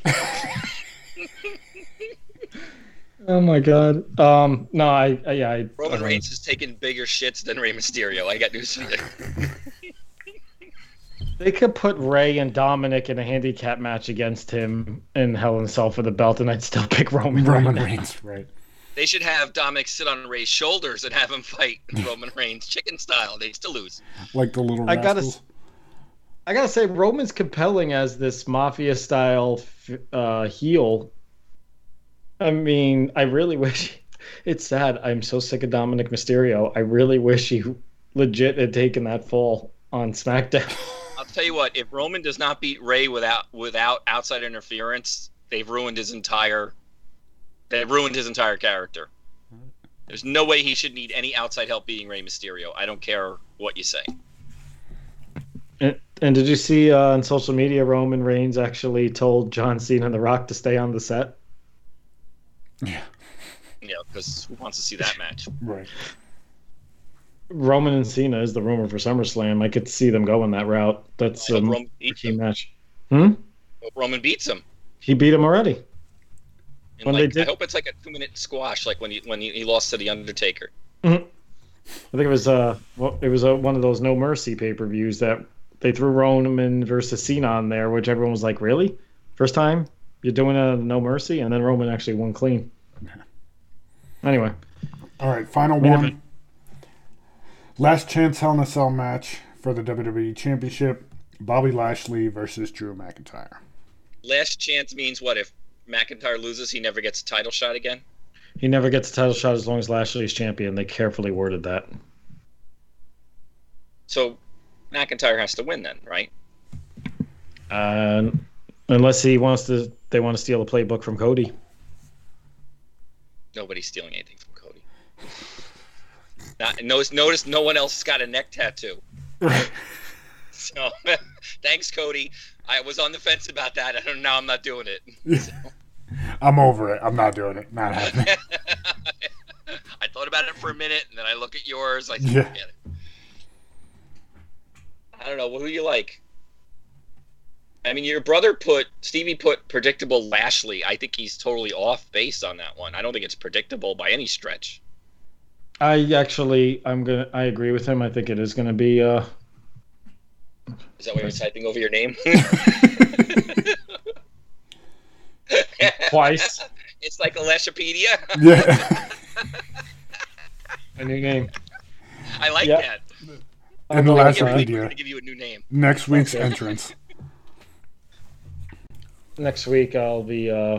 oh my god. Um. No. I. I yeah. I, Roman Reigns has taken bigger shits than Rey Mysterio. I got news for you. They could put Rey and Dominik in a handicap match against him in Hell in a Cell for the belt, and I'd still pick Roman. Roman right. Reigns, right? They should have Dominik sit on Rey's shoulders and have him fight Roman Reigns chicken style. They'd still lose. Like the little I gotta. I gotta say, Roman's compelling as this mafia style uh, heel. I mean, I really wish. It's sad. I'm so sick of Dominik Mysterio. I really wish he legit had taken that fall on SmackDown. I'll tell you what. If Roman does not beat Rey without without outside interference, they've ruined his entire. They've ruined his entire character. There's no way he should need any outside help beating Rey Mysterio. I don't care what you say. And, and did you see uh, on social media Roman Reigns actually told John Cena and The Rock to stay on the set? Yeah. Yeah, because who wants to see that match? Right. Roman and Cena is the rumor for SummerSlam. I could see them going that route. That's I a hope Roman beats key match. Hmm? Hope Roman beats him. He beat him already. And When like, they did- I hope it's like a two minute squash, like when he when he, he lost to the Undertaker. I think it was uh, well, it was uh, one of those No Mercy pay per views that they threw Roman versus Cena on there, which everyone was like, "Really? First time you're doing a No Mercy?" And then Roman actually won clean. Anyway, All right, final Main one. Event. Last chance Hell in a Cell match for the WWE Championship. Bobby Lashley versus Drew McIntyre. Last chance means what? If McIntyre loses, he never gets a title shot again. he never gets a title shot as long as Lashley's champion. They carefully worded that. So McIntyre has to win then, right? Uh, unless he wants to, they want to steal a playbook from Cody. Nobody's stealing anything from Cody. Not, notice, notice no one else has got a neck tattoo. Right? So thanks, Cody. I was on the fence about that. I don't now I'm not doing it. I'm over it. I'm not doing it. Not happening. I thought about it for a minute, and then I look at yours. I Yeah. forget it. I don't know. Who do you like? I mean, your brother put Stevie put predictable Lashley. I think he's totally off base on that one. I don't think it's predictable by any stretch. I actually, I'm gonna, I agree with him. I think it is gonna be. Uh, Is that why you're typing over your name? Twice. It's like a Lashopedia. yeah. a new game. I like Yeah. that. And the I'm last gonna- We're going to give you a new name. Next week's entrance. Next week I'll be. Uh,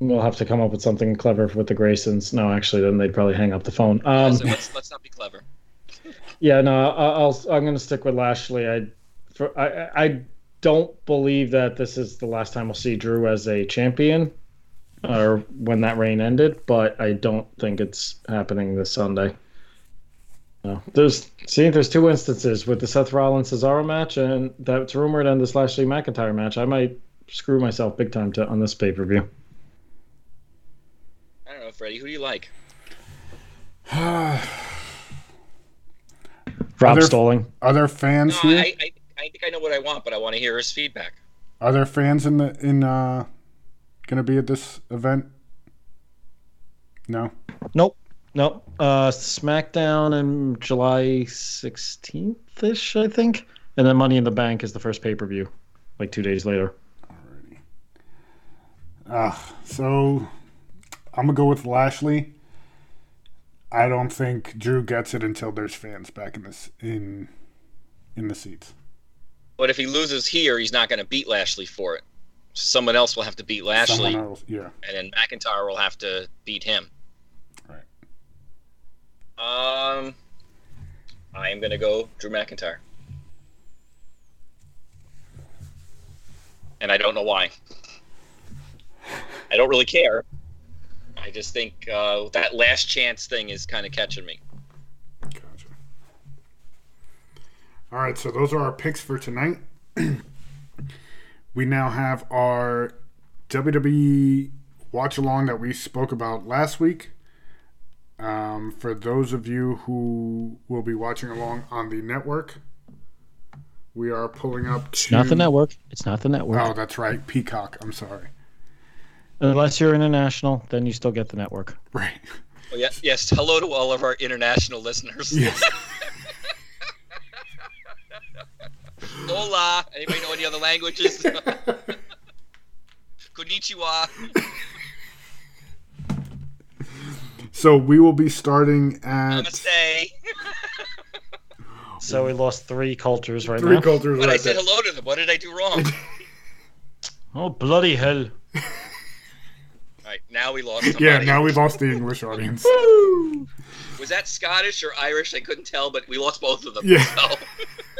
we'll have to come up with something clever with the Graysons. No, actually, then they'd probably hang up the phone. Um, So let's, let's not be clever. yeah, no, I- I'll. I'm gonna stick with Lashley. I, for, I, I don't believe that this is the last time we'll see Drew as a champion, or when that reign ended. But I don't think it's happening this Sunday. No, there's see, there's two instances with the Seth Rollins Cesaro match, and that's rumored, and this Lashley McIntyre match. I might screw myself big time to on this pay per view. I Freddie. Who do you like? Rob there- Stalling. Are there fans No, here? I, I, I think I know what I want, but I want to hear his feedback. Are there fans in the in uh gonna be at this event? No. Nope. Nope. Uh, SmackDown in July 16th ish, I think. And then Money in the Bank is the first pay per view, like two days later. Alrighty. Ah, uh, so I'm gonna go with Lashley. I don't think Drew gets it until there's fans back in this in in the seats. But if he loses here, he's not going to beat Lashley for it. Someone else will have to beat Lashley, else, yeah. and then McIntyre will have to beat him. Right. Um, I am going to go Drew McIntyre. And I don't know why. I don't really care. I just think uh, that last chance thing is kind of catching me. Gotcha. All right, so those are our picks for tonight. we now have our WWE watch along that we spoke about last week. Um, for those of you who will be watching along on the network, we are pulling up to. Not the network. It's not the network. Oh, that's right, Peacock. I'm sorry. Unless you're international, then you still get the network. Right. Oh, yeah, yes. Hello to all of our international listeners. Yes. Hola. Anybody know any other languages? Konnichiwa. So we will be starting at Namaste. So we lost three cultures right Three now. cultures But I right said there. hello to them. What did I do wrong? Oh bloody hell! Right, now we lost somebody. Yeah, now we lost the English audience. Was that Scottish or Irish? I couldn't tell, but we lost both of them. Yeah. So,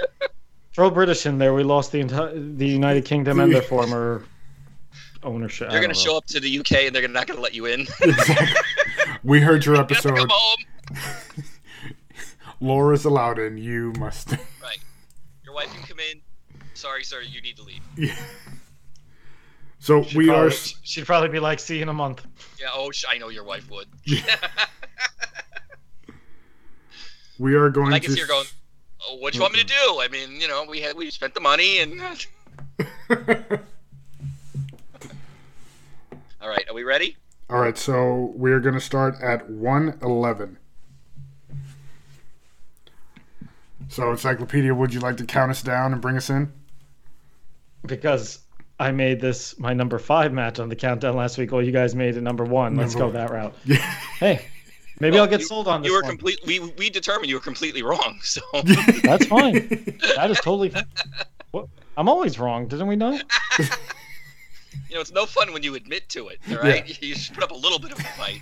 Throw British in there. We lost the entire the United Kingdom and their former ownership. They're going to show up to the UK and they're not going to let you in. We heard your You have to episode. come home. Laura's allowed in. You must. Right. Your wife can come in. Sorry, sir, you need to leave. Yeah. So She'd we probably, are. She'd probably be like, "See you in a month." Yeah. Oh, I know your wife would. We are going I to. can see her going. Oh, what do you want me to do? I mean, you know, we had we spent the money and. All right, are we ready? All right, so we are going to start at 111. So, Encyclopedia, would you like to count us down and bring us in? Because I made this my number five match on the countdown last week. Well, you guys made it number one. Let's Number go one. that route. Yeah. Hey, maybe Well, I'll get you- sold on this You were one. complete. We we determined you were completely wrong. So That's fine. That is totally fine. What? I'm always wrong, didn't we know? you know it's no fun when you admit to it. All right, you should put up a little bit of a fight.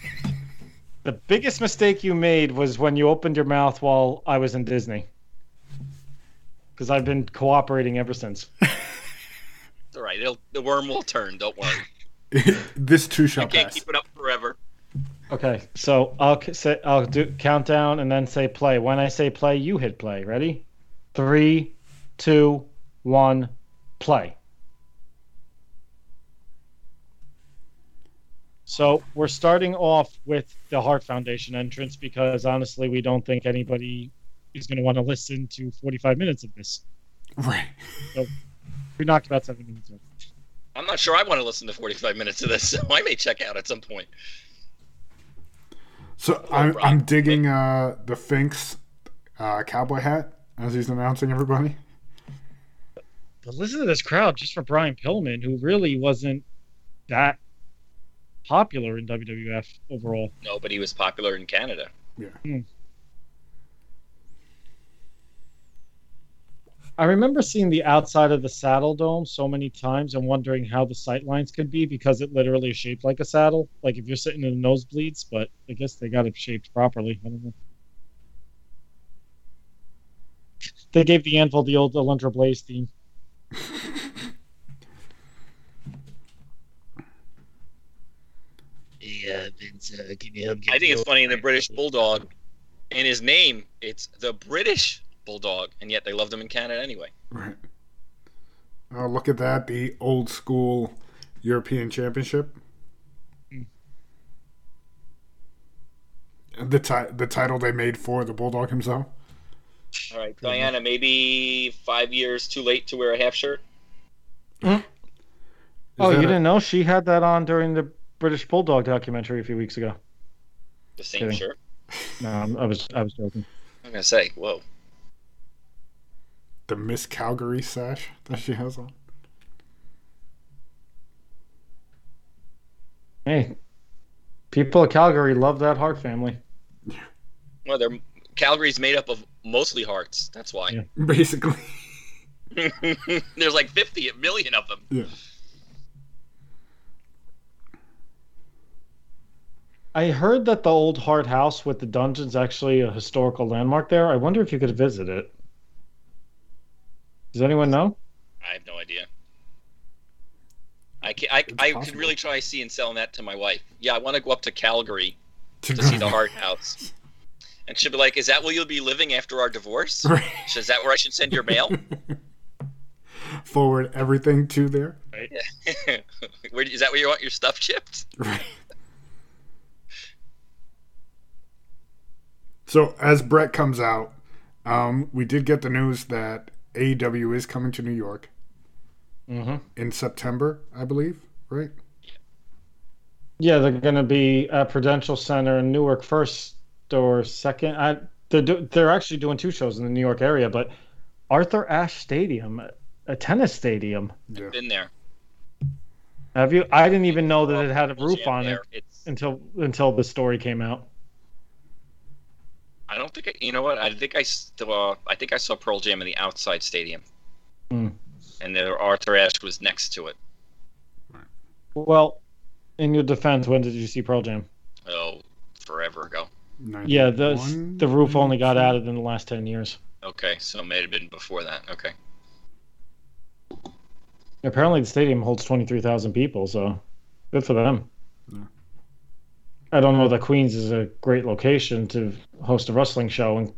The biggest mistake you made was when you opened your mouth while I was in Disney. Because I've been cooperating ever since. It's all right. It'll, the worm will turn. Don't worry. this too shall You can't pass. keep it up forever. Okay, so I'll say I'll do countdown and then say play. When I say play, you hit play. Ready? Three, two, one, play. So we're starting off with the Hart Foundation entrance because honestly, we don't think anybody is going to want to listen to 45 minutes of this. Right. We knocked about seven minutes. Off. I'm not sure I want to listen to 45 minutes of this, so I may check out at some point. So, I'm. I'm digging uh, the Fink's uh, cowboy hat as he's announcing everybody. But listen to this crowd just for Brian Pillman, who really wasn't that popular in WWF overall. No, but he was popular in Canada. I remember seeing the outside of the Saddledome so many times and wondering how the sight lines could be because it literally is shaped like a saddle. Like if you're sitting in the nosebleeds, but I guess they got it shaped properly. I don't know. They gave the anvil the old Alundra Blaze theme. Yeah, Vince, uh, can you help get I think it's funny in the? British Bulldog, in his name, it's the British Bulldog, and yet they loved him in Canada anyway. Right. Oh, look at that. The old school European Championship. Mm. The, ti- the title they made for the Bulldog himself. All right, Diana, maybe five years too late to wear a half shirt. Oh, you a- didn't know she had that on during the British Bulldog documentary a few weeks ago. The same Kidding. shirt. No, I was I was joking. I'm gonna say, whoa. The Miss Calgary sash that she has on. Hey, people of Calgary love that Hart family. Well, they're Calgary's made up of mostly Harts. That's why. Yeah. Basically. There's like 50 million of them. Yeah. I heard that the old Hart House with the dungeon's actually a historical landmark there. I wonder if you could visit it. Does anyone know? I have no idea. I can, I, It's I possible. could really try seeing selling that to my wife. Yeah, I want to go up to Calgary To to see the Hart House. And she'll be like, "Is that where you'll be living after our divorce? Right. Is that where I should send your mail?" Forward everything to there. Right. Where, is that where you want your stuff shipped? Right. So as Bret comes out, um, we did get the news that AEW is coming to New York Mm-hmm. in September, I believe. Right? Yeah, they're going to be at Prudential Center in Newark first or second. I, they're, do, they're actually doing two shows in the New York area, but Arthur Ashe Stadium, a tennis stadium. Yeah. Been there. Have you? I didn't even know that it had a roof jam on it. It's until until the story came out. I I don't think I, you know what I think I saw I think I saw Pearl Jam in the outside stadium, Hmm. and there Arthur Ashe was next to it. Well, in your defense, when did you see Pearl Jam? Oh, forever ago. Yeah, the the roof only got added in the last ten years. Okay, so it may have been before that. Okay. Apparently, the stadium holds twenty three thousand people, so good for them. Yeah. I don't know that Queens is a great location to host a wrestling show and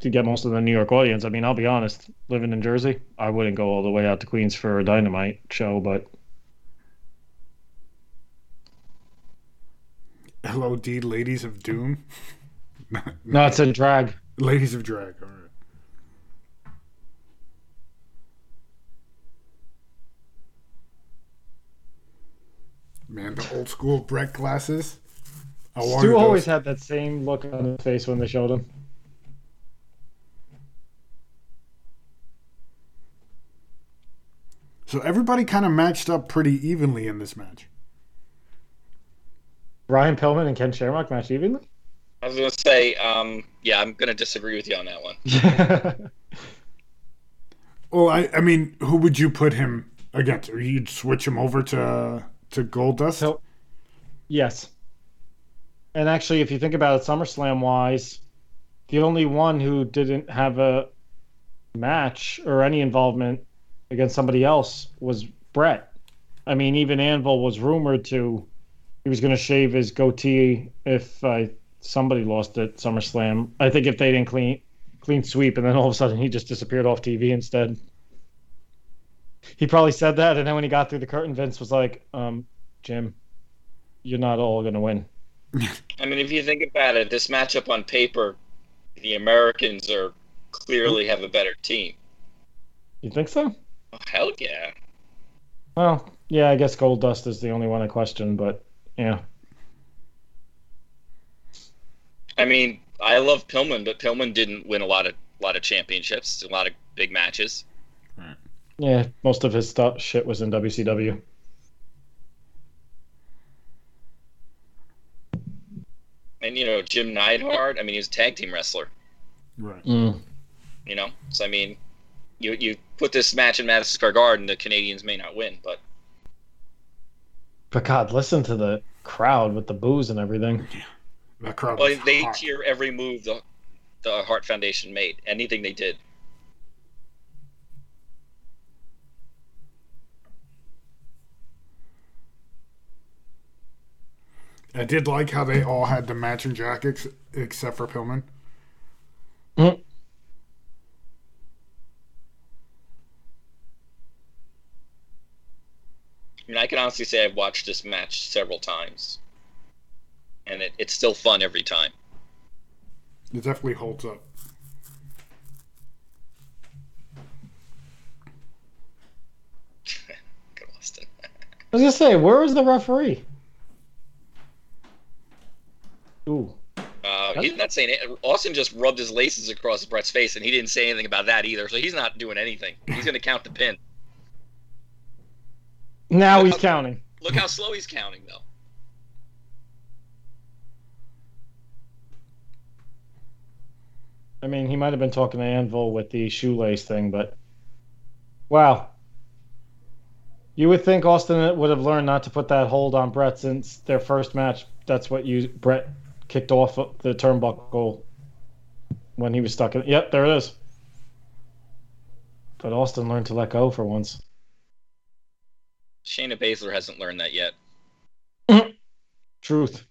to get most of the New York audience. I mean, I'll be honest, living in Jersey, I wouldn't go all the way out to Queens for a Dynamite show, but LOD Ladies of Doom. no, it's a drag. Ladies of Drag. All right. Man, the old school Bret glasses. I wanted Stu always those. had that same look on his face when they showed him. So everybody kind of matched up pretty evenly in this match. Brian Pillman and Ken Shamrock match evenly. I was gonna say, um, yeah, I'm gonna disagree with you on that one. Well, I, I mean, who would you put him against? Or you'd switch him over to to Goldust? So- yes. And actually, if you think about it, SummerSlam wise, the only one who didn't have a match or any involvement against somebody else was Bret. I mean, even Anvil was rumored to he was going to shave his goatee if uh, somebody lost at SummerSlam. I think if they didn't clean clean sweep, and then all of a sudden he just disappeared off TV instead. He probably said that, and then when he got through the curtain, Vince was like, um, "Jim, you're not all going to win." I mean, if you think about it, this matchup on paper, the Americans are clearly have a better team. You think so? Oh, hell yeah. Well, yeah, I guess Goldust is the only one I question, but yeah. I mean, I love Pillman, but Pillman didn't win a lot of lot of championships, a lot of big matches. Yeah, most of his stuff shit was in WCW. And you know, Jim Neidhart, I mean, he was a tag team wrestler. Right. Mm. You know, so I mean, you you put this match in Madison Square Garden, the Canadians may not win, but But God, listen to the crowd with the boos and everything. Yeah. That crowd well, was they hot. cheer every move the the Hart Foundation made, anything they did. I did like how they all had the matching jackets except for Pillman. Mm. I mean, I can honestly say I've watched this match several times, and it, it's still fun every time. It definitely holds up. Good Austin. I was gonna say, where was the referee? Ooh, Uh, he's not saying it. Austin just rubbed his laces across Bret's face, and he didn't say anything about that either. So he's not doing anything. He's going to count the pin. now he's counting. Look how slow he's counting, though. I mean, he might have been talking to Anvil with the shoelace thing, but wow. You would think Austin would have learned not to put that hold on Bret since their first match. That's what you Bret kicked off the turnbuckle when he was stuck in. Yep, there it is. But Austin learned to let go for once. Shayna Baszler hasn't learned that yet. Truth.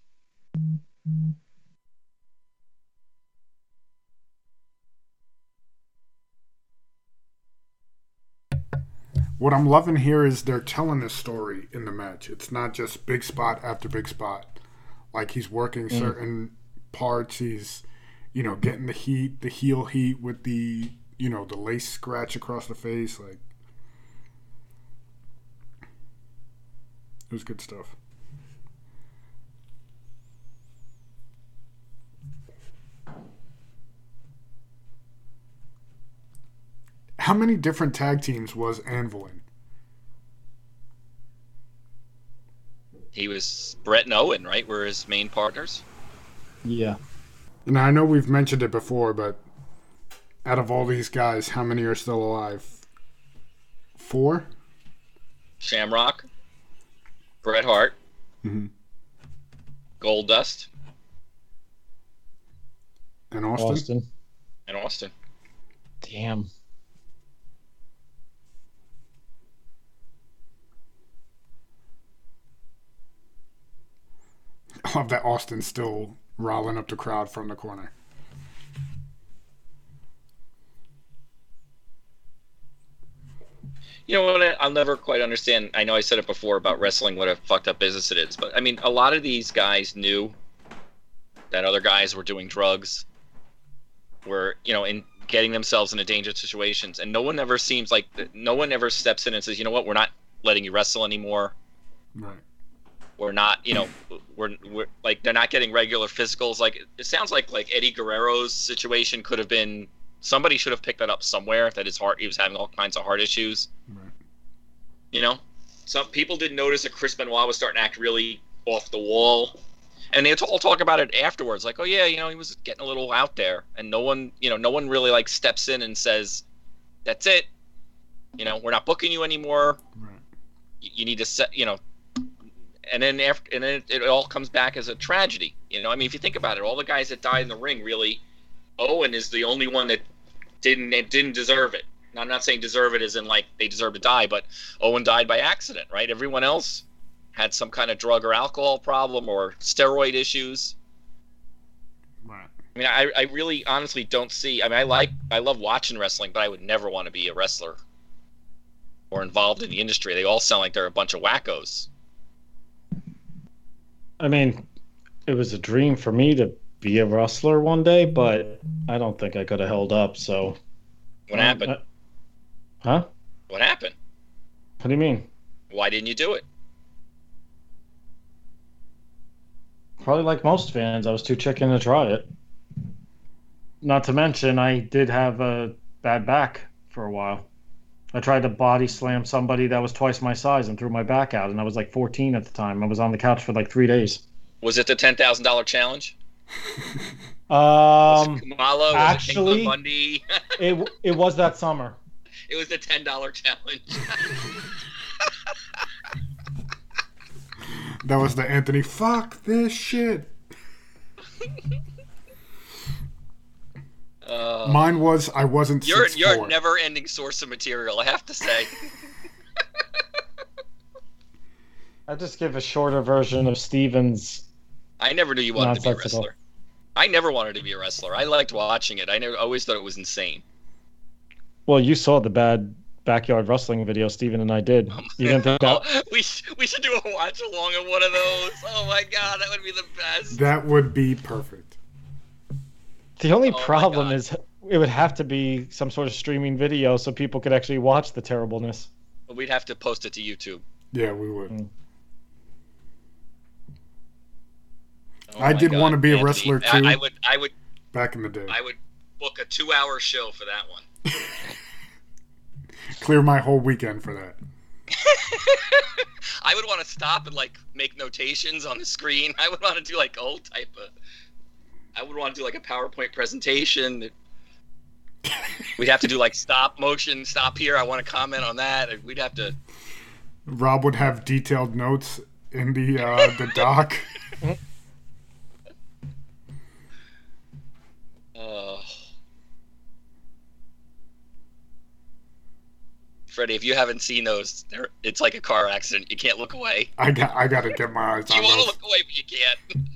What I'm loving here is they're telling this story in the match. It's not just big spot after big spot. Like he's working mm. certain parts. He's, you know, getting the heat, the heel heat with the, you know, the lace scratch across the face. Like, it was good stuff. How many different tag teams was Anvil in? He was Bret and Owen, right? Were his main partners. Yeah. And I know we've mentioned it before, but out of all these guys, how many are still alive? Four? Shamrock, Bret Hart, Mhm. Goldust, And Austin? Austin. and Austin. Damn. I love that Austin's still riling up the crowd from the corner. You know what? I'll never quite understand. I know I said it before about wrestling, what a fucked up business it is. But I mean, a lot of these guys knew that other guys were doing drugs, were you know, in getting themselves into dangerous situations, and no one ever seems like no one ever steps in and says, you know what, we're not letting you wrestle anymore. Right. We're not, you know, we're, we're like they're not getting regular physicals. Like it sounds like like Eddie Guerrero's situation could have been somebody should have picked that up somewhere. That his heart, he was having all kinds of heart issues. Right. You know, some people didn't notice that Chris Benoit was starting to act really off the wall, and they all talk about it afterwards, like, "Oh yeah, you know, he was getting a little out there," and no one, you know, no one really like steps in and says, "That's it." You know, we're not booking you anymore. Right. You, you need to set, you know, and then after, and then it, it all comes back as a tragedy. You know, I mean, if you think about it, all the guys that died in the ring, really, Owen is the only one that didn't didn't deserve it. Now, I'm not saying deserve it as in like they deserve to die, but Owen died by accident, right? Everyone else had some kind of drug or alcohol problem or steroid issues. Right. I mean, I, I really honestly don't see. I mean, I like, I love watching wrestling, but I would never want to be a wrestler or involved in the industry. They all sound like they're a bunch of wackos. I mean, it was a dream for me to be a wrestler one day, but I don't think I could have held up. So, What happened? Uh, huh? What happened? What do you mean? Why didn't you do it? Probably like most fans, I was too chicken to try it. Not to mention, I did have a bad back for a while. I tried to body slam somebody that was twice my size and threw my back out, and I was like 14 at the time. I was on the couch for like three days. Was it the ten thousand dollar challenge? Was Um, it Kamala? Was actually- it Bundy? it it was that summer. it was the ten dollar challenge. That was the Anthony. Fuck this shit. Uh, Mine was I wasn't you're six you're four. a never ending source of material. I have to say. I just give a shorter version of Stevens. I never knew you wanted to be a wrestler. I never wanted to be a wrestler. I liked watching it. I never always thought it was insane. Well, you saw the bad backyard wrestling video Steven and I did. You didn't think that? Oh, we sh- we should do a watch along of one of those. Oh my god, that would be the best. That would be perfect. The only Oh problem is it would have to be some sort of streaming video so people could actually watch the terribleness. We'd have to post it to YouTube. Yeah, we would. Mm. Oh I did God, wanna be a wrestler, I- too. I would I would Back in the day. I would book a two hour show for that one. Clear my whole weekend for that. I would want to stop and like make notations on the screen. I would want to do like all type of. I would want to do like a PowerPoint presentation. We'd have to do like stop motion, stop here. I want to comment on that. We'd have to. Rob would have detailed notes in the uh, the doc. Uh, Freddie, if you haven't seen those, they're, it's like a car accident. You can't look away. I got I got to get my eyes You want to look away, but you can't.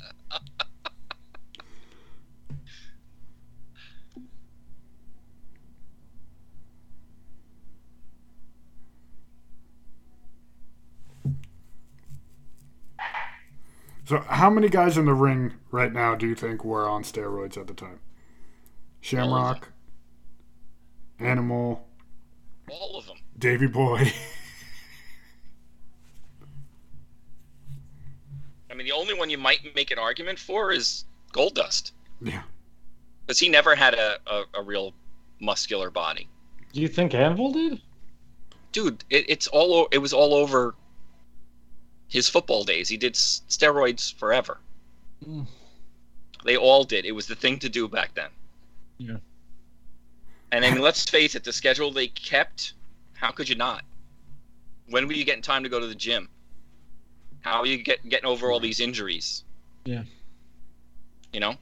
So, how many guys in the ring right now do you think were on steroids at the time? Shamrock, Animal, All of them. Davy Boy. I mean, the only one you might make an argument for is Goldust, yeah. because he never had a, a, a real muscular body. Do you think Anvil did? Dude, it, it's all it was all over his football days. He did steroids forever. Hmm. They all did. It was the thing to do back then. Yeah. And then let's face it, the schedule they kept, how could you not? When were you getting time to go to the gym? How are you get, getting over all these injuries? Yeah. You know?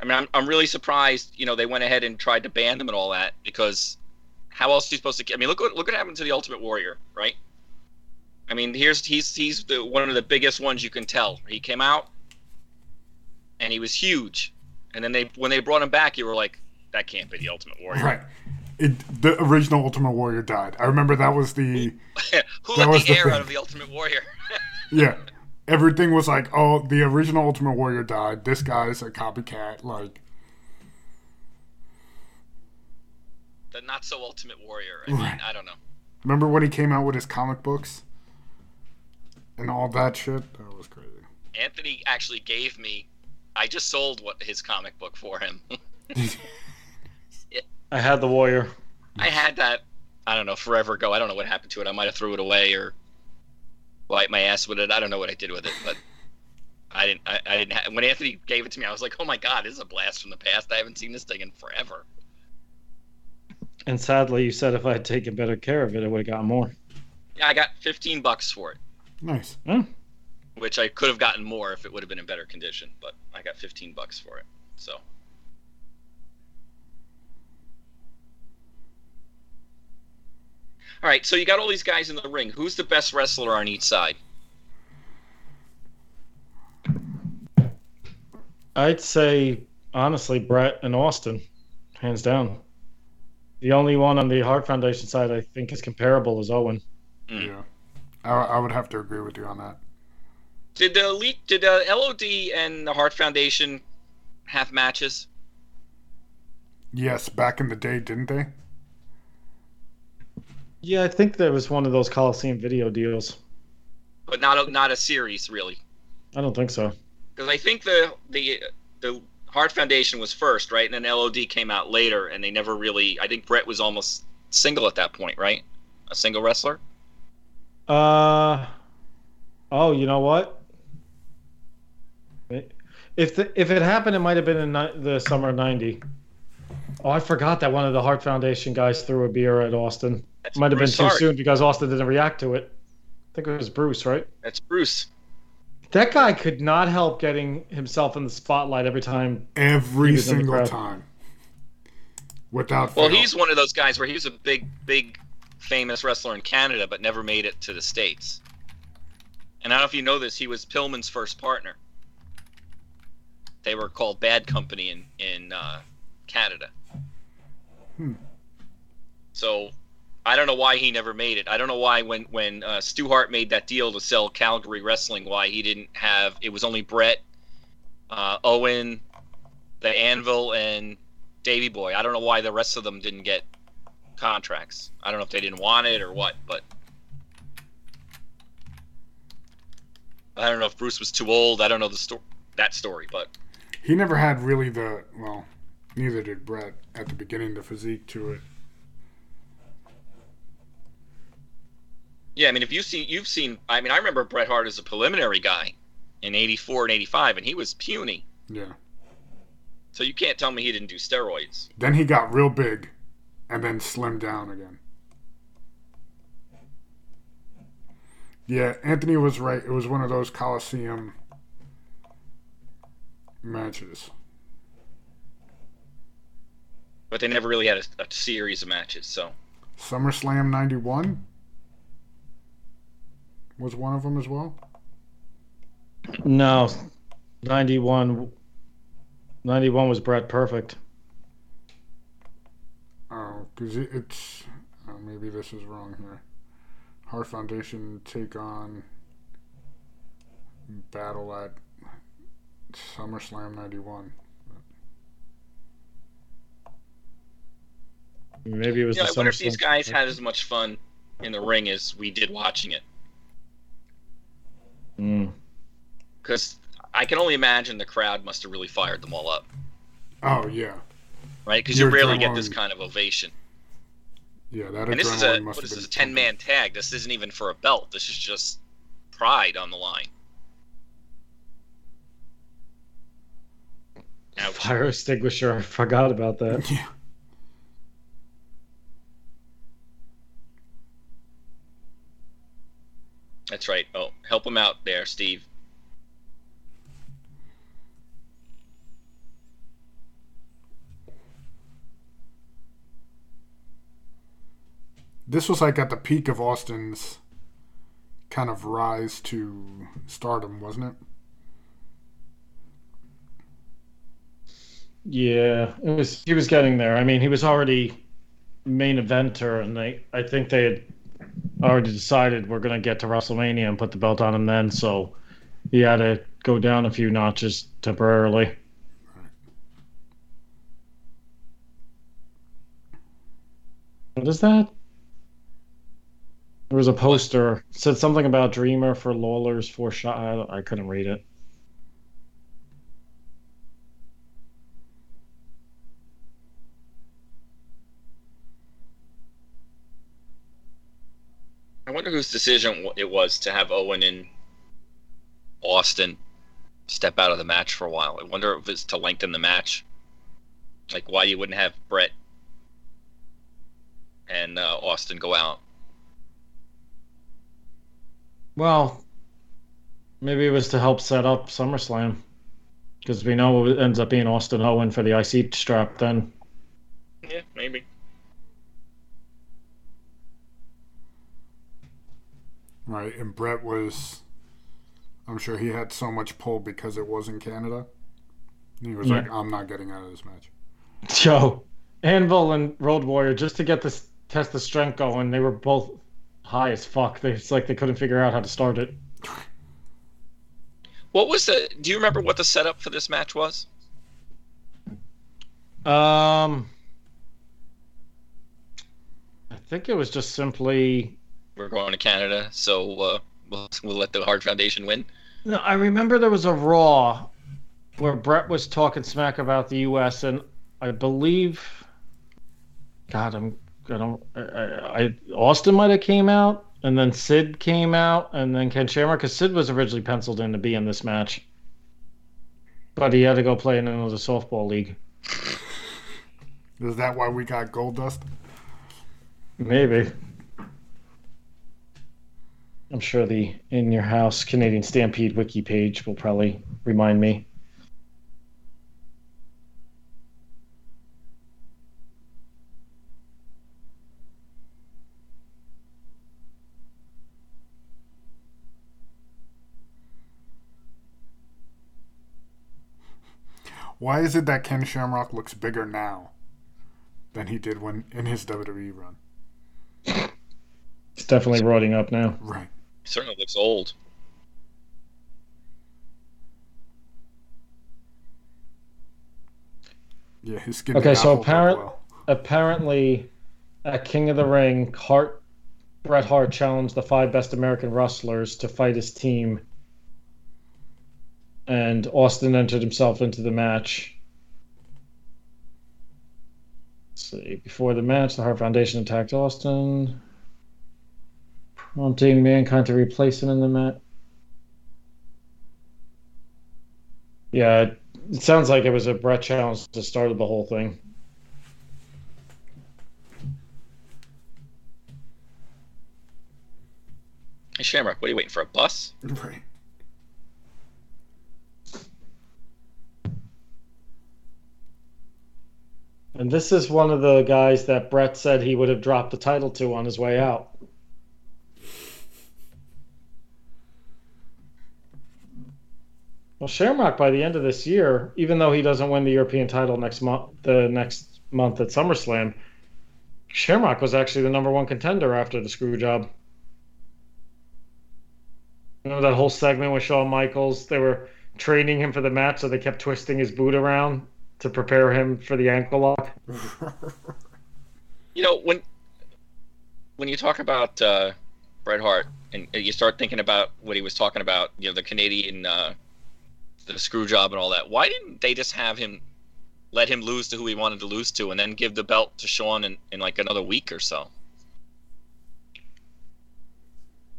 I mean, I'm, I'm really surprised, you know, they went ahead and tried to ban them and all that because how else are you supposed to? I mean, look what look what happened to the Ultimate Warrior, right? I mean, here's he's he's the one of the biggest ones you can tell. He came out, and he was huge, and then they when they brought him back, you were like, that can't be the Ultimate Warrior. Right. It, the original Ultimate Warrior died. I remember that was the Who That let was the the air thing. out of the Ultimate Warrior? yeah. Everything was like, oh, the original Ultimate Warrior died. This guy's a copycat. Like, the not so Ultimate Warrior. I mean, Right. I don't know. remember when he came out with his comic books and all that shit? That was crazy. Anthony actually gave me. I just sold what his comic book for him. I had the Warrior. I had that. I don't know forever ago. I don't know what happened to it. I might have threw it away or wipe my ass with it. I don't know what I did with it, but I didn't. I, I didn't. Ha- when Anthony gave it to me, I was like, "Oh my god, this is a blast from the past. I haven't seen this thing in forever." And sadly, you said if I had taken better care of it, I would have gotten more. Yeah, I got 15 bucks for it, Nice. which I could have gotten more if it would have been in better condition, but I got 15 bucks for it. So All right, so you got all these guys in the ring. Who's the best wrestler on each side? I'd say honestly, Bret and Austin, hands down. The only one on the Hart Foundation side I think is comparable is Owen. Mm. Yeah. I, I would have to agree with you on that. Did the elite, did the LOD and the Hart Foundation have matches? Yes, back in the day, didn't they? Yeah, I think there was one of those Coliseum video deals. But not a, not a series really, I don't think so. because I think the the the Hart Foundation was first, right, and then LOD came out later, and they never really. I think Bret was almost single at that point, right? A single wrestler. Uh oh, you know what? If the, if it happened, it might have been in ni- the summer of '90. Oh, I forgot that one of the Hart Foundation guys threw a beer at Austin. That's Might have been too Hart. soon because Austin didn't react to it. I think it was Bruce, right? That's Bruce. That guy could not help getting himself in the spotlight every time. Every He was in the single time. Without Well, fail. he's one of those guys where he was a big, big, famous wrestler in Canada, but never made it to the states. And I don't know if you know this, he was Pillman's first partner. They were called Bad Company in in uh, Canada. Hmm. So I don't know why he never made it. I don't know why when when uh, Stu Hart made that deal to sell Calgary Wrestling, why he didn't have it was only Bret, uh, Owen, the Anvil, and Davy Boy. I don't know why the rest of them didn't get contracts. I don't know if they didn't want it or what, but I don't know if Bruce was too old. I don't know the story that story, but he never had really the well, neither did Bret at the beginning the physique to it. yeah, I mean, if you see, you've seen. I mean, I remember Bret Hart as a preliminary guy in '84 and '85, and he was puny. Yeah. So you can't tell me he didn't do steroids. Then he got real big, and then slimmed down again. Yeah, Anthony was right. It was one of those Coliseum matches. But they never really had a, a series of matches. So SummerSlam 91 was one of them as well. No, 91. 91 was Bret Perfect. Because it, it's. Oh, maybe this is wrong here. Hart Foundation take on battle at SummerSlam 91. Maybe it was yeah, I the wonder if these guys had as much fun in the ring as we did watching it. Mm. Because I can only imagine the crowd must have really fired them all up, Oh yeah, right? Because you rarely get this kind of ovation. Yeah. That And this is a must what this? A ten man tag. This isn't even for a belt. This is just pride on the line. Fire extinguisher. I forgot about that. Yeah. That's right. Oh, help him out there, Steve. This was like at the peak of Austin's kind of rise to stardom, wasn't it? Yeah, it was. He was getting there. I mean, he was already main eventer, and they. I think they had already decided we're gonna get to WrestleMania and put the belt on him then. So he had to go down a few notches temporarily. What is that? There was a poster said something about Dreamer for Lawler's four shot. I, I couldn't read it. I wonder whose decision it was to have Owen and Austin step out of the match for a while. I wonder if it's to lengthen the match. Like why you wouldn't have Bret and uh, Austin go out. Well, maybe it was to help set up SummerSlam. Because we know it ends up being Austin Owen for the IC strap then. Yeah, maybe. Right, and Bret was. I'm sure he had so much pull because it was in Canada. He was Yeah. like, I'm not getting out of this match. Joe, Anvil and Road Warrior, just to get this test the strength going, they were both high as fuck. They, it's like they couldn't figure out how to start it. What was the? Do you remember what the setup for this match was? Um, I think it was just simply. We're going to Canada, so uh, we'll, we'll let the Hart Foundation win. No, I remember there was a Raw where Bret was talking smack about the U.S. and I believe, God, I'm I don't I, I, Austin might have came out and then Sid came out and then Ken Shamrock because Sid was originally penciled in to be in this match, but he had to go play in another softball league. Is that why we got Goldust? Maybe. I'm sure the In Your House Canadian Stampede wiki page will probably remind me. Why is it that Ken Shamrock looks bigger now than he did when in his WWE run? It's definitely rotting up now. Right. He certainly looks old. Yeah, his skin. Okay, so hold apparent- well. Apparently, at King of the Ring, Hart, Bret Hart challenged the five best American wrestlers to fight his team, and Austin entered himself into the match. Let's see. Before the match, the Hart Foundation attacked Austin, prompting Mankind to replace him in the match. Yeah, it, it sounds like it was a Bret challenge that started the whole thing. Hey, Shamrock, what are you waiting for? A bus? Right. And this is one of the guys that Bret said he would have dropped the title to on his way out. Well, Shamrock by the end of this year, even though he doesn't win the European title next month, the next month at SummerSlam, Shamrock was actually the number one contender after the screw job. Remember that whole segment with Shawn Michaels? They were training him for the match, so they kept twisting his boot around to prepare him for the ankle lock. You know when when you talk about uh, Bret Hart and you start thinking about what he was talking about, you know, the Canadian, uh, the screw job and all that. Why didn't they just have him let him lose to who he wanted to lose to, and then give the belt to Shawn in, in like another week or so?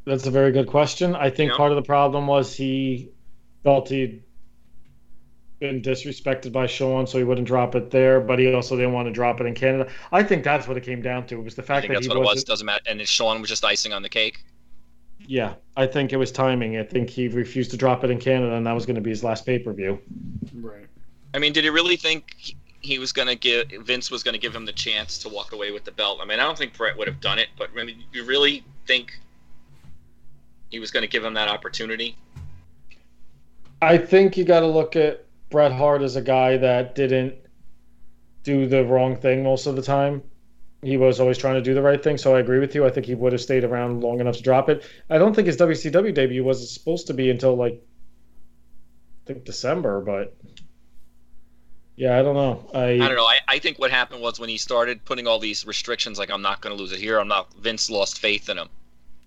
That's a very good question. I think part of the problem was he felt he been disrespected by Shawn, so he wouldn't drop it there. But he also didn't want to drop it in Canada. I think that's what it came down to. It was the I fact think that that's he what it was. Doesn't matter. And then Shawn was just icing on the cake. Yeah, I think it was timing. I think he refused to drop it in Canada, and that was going to be his last pay per view. Right. I mean, did he really think he- he was going to give Vince was going to give him the chance to walk away with the belt? I mean, I don't think Bret would have done it, but I mean, you really think he was going to give him that opportunity? I think you got to look at Bret Hart is a guy that didn't do the wrong thing most of the time. He was always trying to do the right thing, so I agree with you. I think he would have stayed around long enough to drop it. I don't think his WCW debut was supposed to be until like I think December, but yeah, I don't know. I, I don't know. I, I think what happened was when he started putting all these restrictions, like I'm not going to lose it here. I'm not. Vince lost faith in him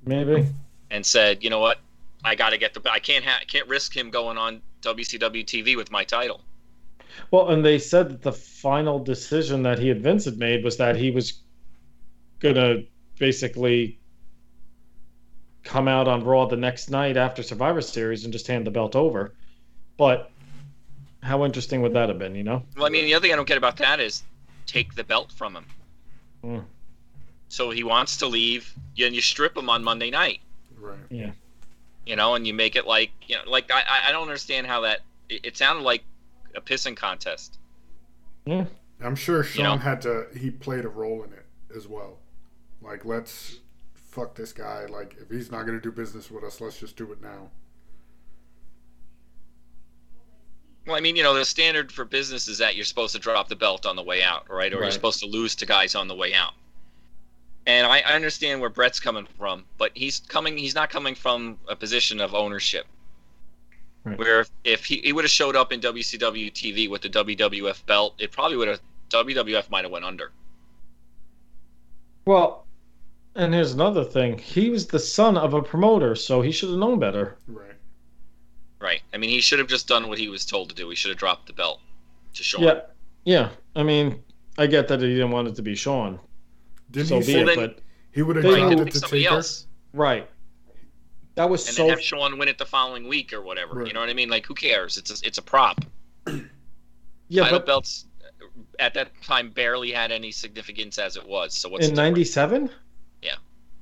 maybe and said, you know what, I got to get the. I can't ha- I can't risk him going on WCW TV with my title. Well, and they said that the final decision that he had Vince had made was that he was gonna basically come out on Raw the next night after Survivor Series and just hand the belt over. But how interesting would that have been, you know? Well, I mean, the other thing I don't get about that is take the belt from him. Hmm. So he wants to leave, and you strip him on Monday night. Right. You know, and you make it like you know, like I I- I don't understand how that. It, it sounded like a pissing contest. Yeah, I'm sure Shawn know? had to. He played a role in it as well. Like, let's fuck this guy. Like, if he's not gonna do business with us, let's just do it now. Well, I mean, you know, the standard for business is that you're supposed to drop the belt on the way out, right? Or Right. you're supposed to lose to guys on the way out. And I, I understand where Bret's coming from, but he's coming. He's not coming from a position of ownership. Right. Where if, if he, he would have showed up in WCW TV with the WWF belt, it probably would have WWF might have went under. Well, and here's another thing. He was the son of a promoter, so he should have known better. Right. Right. I mean, he should have just done what he was told to do. He should have dropped the belt to Shawn. Yeah. Yeah. I mean, I get that he didn't want it to be Shawn. Didn't so he be say it, then- but he would have They- Right, dropped it it to somebody Taker? else. right. That was and so then have Shawn win it the following week or whatever. Right. You know what I mean? Like, who cares? It's a, it's a prop. yeah, Title but belts uh, at that time barely had any significance as it was. So what's in '97. Yeah.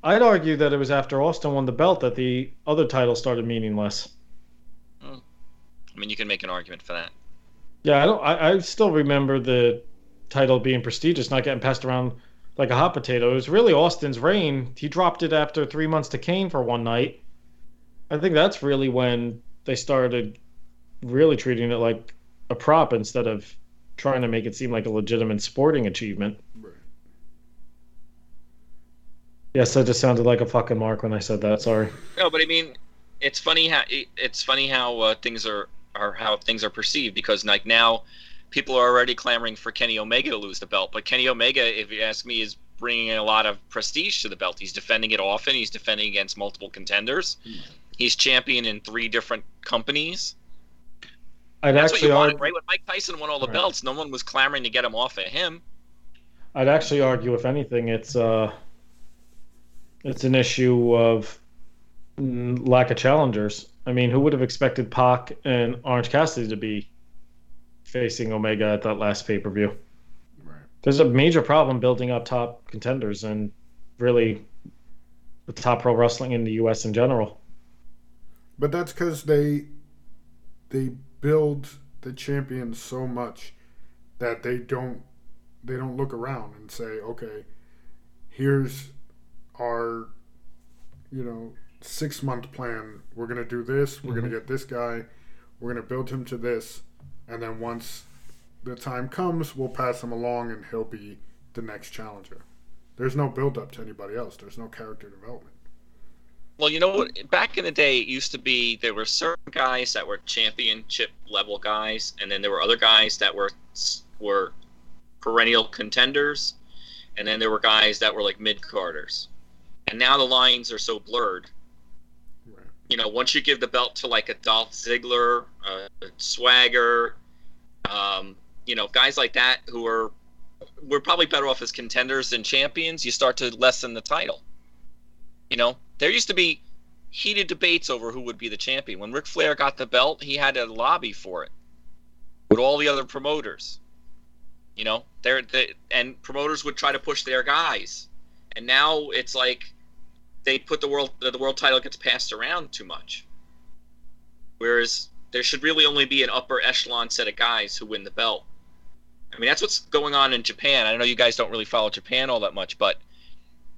I'd argue that it was after Austin won the belt that the other title started meaning less. I mean, you can make an argument for that. Yeah, I don't. I, I still remember the title being prestigious, not getting passed around like a hot potato. It was really Austin's reign. He dropped it after three months to Kane for one night. I think that's really when they started really treating it like a prop instead of trying to make it seem like a legitimate sporting achievement. Right. Yes, I just sounded like a fucking mark when I said that. Sorry. No, but I mean, it's funny how it's funny how uh, things are are how things are perceived because like now, people are already clamoring for Kenny Omega to lose the belt. But Kenny Omega, if you ask me, is bringing a lot of prestige to the belt. He's defending it often. He's defending against multiple contenders. He's champion in three different companies. I'd That's what actually you wanted, argue. right? When Mike Tyson won all the Right. belts, no one was clamoring to get him off of him. I'd actually argue, if anything, it's uh, it's an issue of lack of challengers. I mean, who would have expected Pac and Orange Cassidy to be facing Omega at that last pay per view? Right. There's a major problem building up top contenders and really the top pro wrestling in the U.S. in general. But that's because they they build the champions so much that they don't they don't look around and say, okay, here's our you know six month plan. We're gonna do this. We're gonna mm-hmm. get this guy. We're gonna build him to this, and then once the time comes, we'll pass him along, and he'll be the next challenger. There's no build up to anybody else. There's no character development. Well, you know what? Back in the day, it used to be there were certain guys that were championship level guys, and then there were other guys that were were perennial contenders, and then there were guys that were like mid carders. And now the lines are so blurred. Right. You know, once you give the belt to like a Dolph Ziggler, a Swagger, um, you know, guys like that who are we're probably better off as contenders than champions. You start to lessen the title. You know, there used to be heated debates over who would be the champion. When Ric Flair got the belt, he had a lobby for it. with all the other promoters. You know, they're they, and promoters would try to push their guys, and now it's like they put the world the world title gets passed around too much. Whereas there should really only be an upper echelon set of guys who win the belt. I mean, that's what's going on in Japan. I know you guys don't really follow Japan all that much, but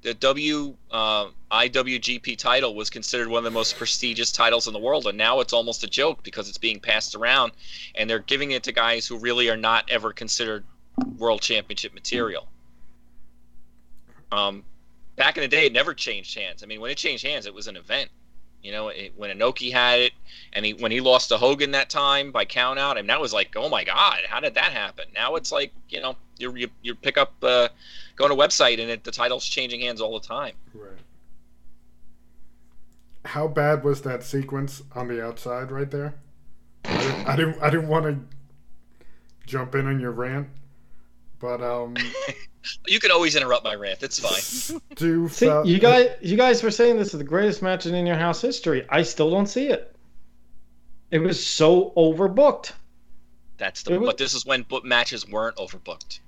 the W uh, IWGP title was considered one of the most prestigious titles in the world, and now it's almost a joke because it's being passed around, and they're giving it to guys who really are not ever considered world championship material. Um, back in the day, it never changed hands. I mean, when it changed hands, it was an event. You know, it, when Inoki had it, and he when he lost to Hogan that time by count out, and that was like, oh my god, how did that happen? Now it's like, you know, you you, you pick up, uh, go on a website, and it, the title's changing hands all the time. Right. How bad was that sequence on the outside right there? I didn't. I didn't, I didn't want to jump in on your rant, but um. You can always interrupt my rant. It's fine. Stu See, felt- you guys, you guys were saying this is the greatest match in In Your House history. I still don't see it. It was so overbooked. That's the. Was- But this is when book matches weren't overbooked.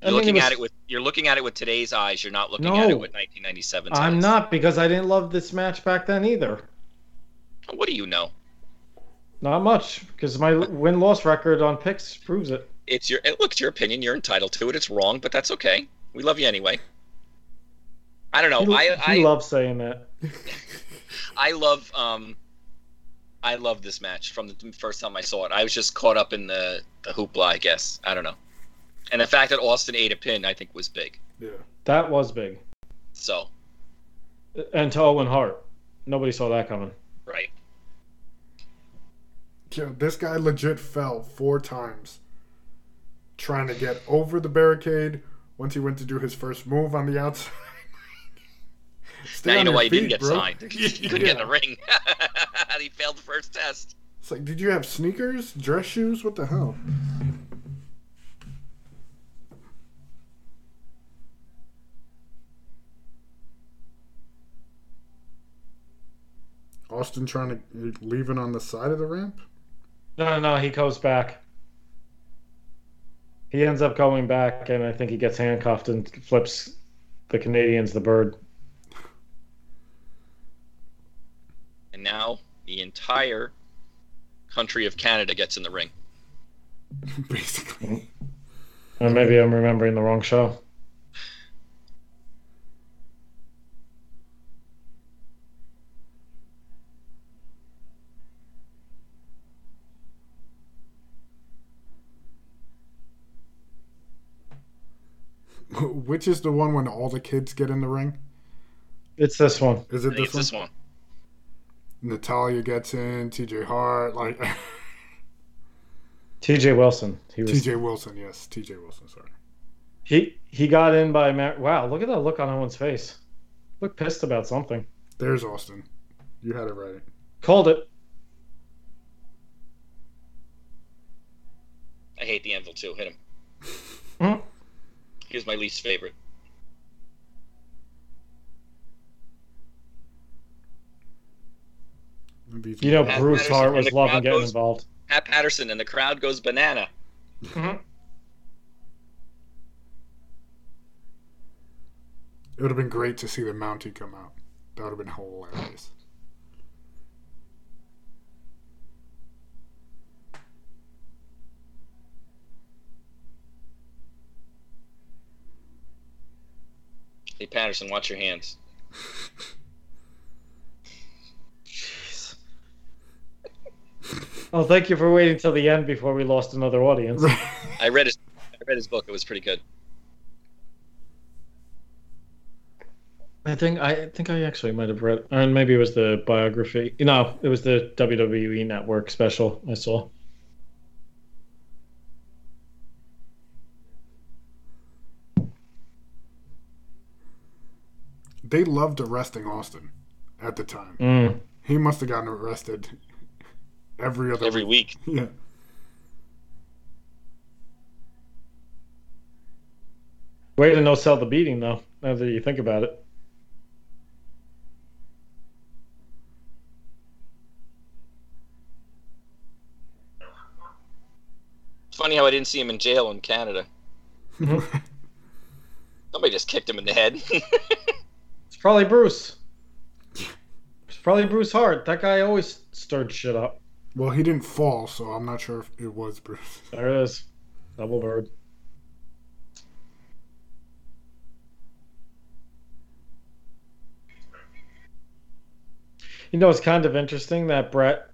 You're mean, looking it was- at it with you're looking at it with today's eyes. You're not looking No. at it with 1997. I'm eyes. not because I didn't love this match back then either. What do you know? Not much because my win loss record on picks proves it. It's your look. It's your opinion. You're entitled to it. It's wrong, but that's okay. We love you anyway. I don't know. he, I he I, loves saying that. I love um I love this match from the first time I saw it. I was just caught up in the the hoopla, I guess. I don't know. And the fact that Austin ate a pin, I think, was big. Yeah. That was big. So And to Owen Hart, nobody saw that coming. right. Yeah, this guy legit fell four times trying to get over the barricade once he went to do his first move on the outside. Stay now you know your why he didn't get bro. signed. he couldn't get in the Yeah. ring. he failed the first test. It's like, did you have sneakers, dress shoes? What the hell? Austin trying to uh, leave it on the side of the ramp? No, no, no, he goes back. He ends up going back, and I think he gets handcuffed and flips the Canadians the bird. And now the entire country of Canada gets in the ring. Basically. Or maybe I'm remembering the wrong show. Which is the one when all the kids get in the ring? It's this one. Is it this it's one? this one. Natalya gets in, TJ Hart, like T.J. Wilson. He was. TJ Wilson, yes, TJ Wilson, sorry. He he got in by Matt. Wow, look at that look on Owen's face. Look pissed about something. There's Austin. You had it right. Called it. I hate the anvil too. Hit him. Hmm? He was my least favorite. You know, Pat Bruce Patterson Hart was loving getting goes- involved. Pat Patterson and the crowd goes banana. Mm-hmm. It would have been great to see the Mountie come out. That would have been hilarious. Hey Patterson, watch your hands. Jeez. Oh, thank you for waiting till the end before we lost another audience. I read his I read his book. It was pretty good. I think I think I actually might have read, and maybe it was the biography. No, it was the WWE Network special I saw. They loved arresting Austin at the time. Mm. He must have gotten arrested every other Every week. Yeah. Way to no sell the beating, though. Now that you think about it. funny how I didn't see him in jail in Canada. Somebody just kicked him in the head. Probably Bruce. It's probably Bruce Hart. That guy always stirred shit up. well, he didn't fall, so I'm not sure if it was Bruce. There it is. Double bird. You know, it's kind of interesting that Bret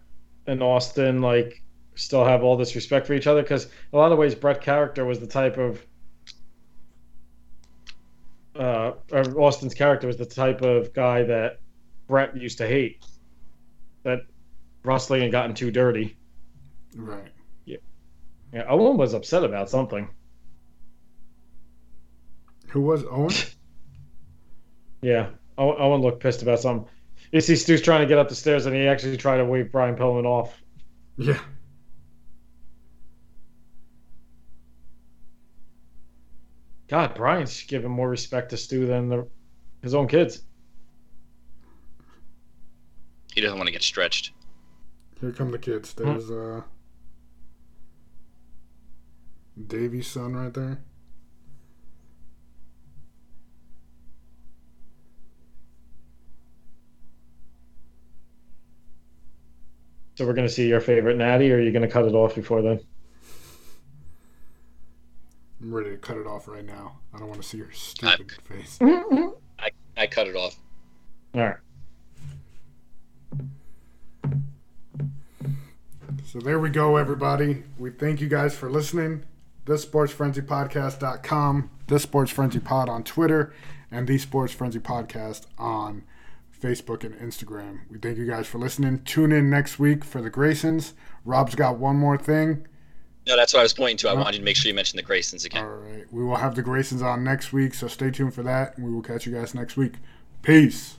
and Austin like still have all this respect for each other because a lot of ways Bret character was the type of uh, Austin's character was the type of guy that Bret used to hate. That wrestling had gotten too dirty. Right. Yeah, Owen was upset about something. Who was Owen? Yeah, Owen, Owen looked pissed about something. You see Stu's trying to get up the stairs, and he actually tried to wave Brian Pillman off. yeah. God, Brian's giving more respect to Stu than the, his own kids. he doesn't want to get stretched. Here come the kids. There's uh Davy's son right there. So we're gonna see your favorite natty, or are you gonna cut it off before then? I'm ready to cut it off right now. I don't want to see your stupid face. All I cut it off. All right. So there we go, everybody. We thank you guys for listening. The Sports Frenzy Podcast.com, The Sports Frenzy Pod on Twitter, and The Sports Frenzy Podcast on Facebook and Instagram. We thank you guys for listening. Tune in next week for the Graysons. Rob's got one more thing. No, that's what I was pointing to. I wanted to make sure you mentioned the Graysons again. All right. We will have the Graysons on next week, so stay tuned for that, and we will catch you guys next week. Peace.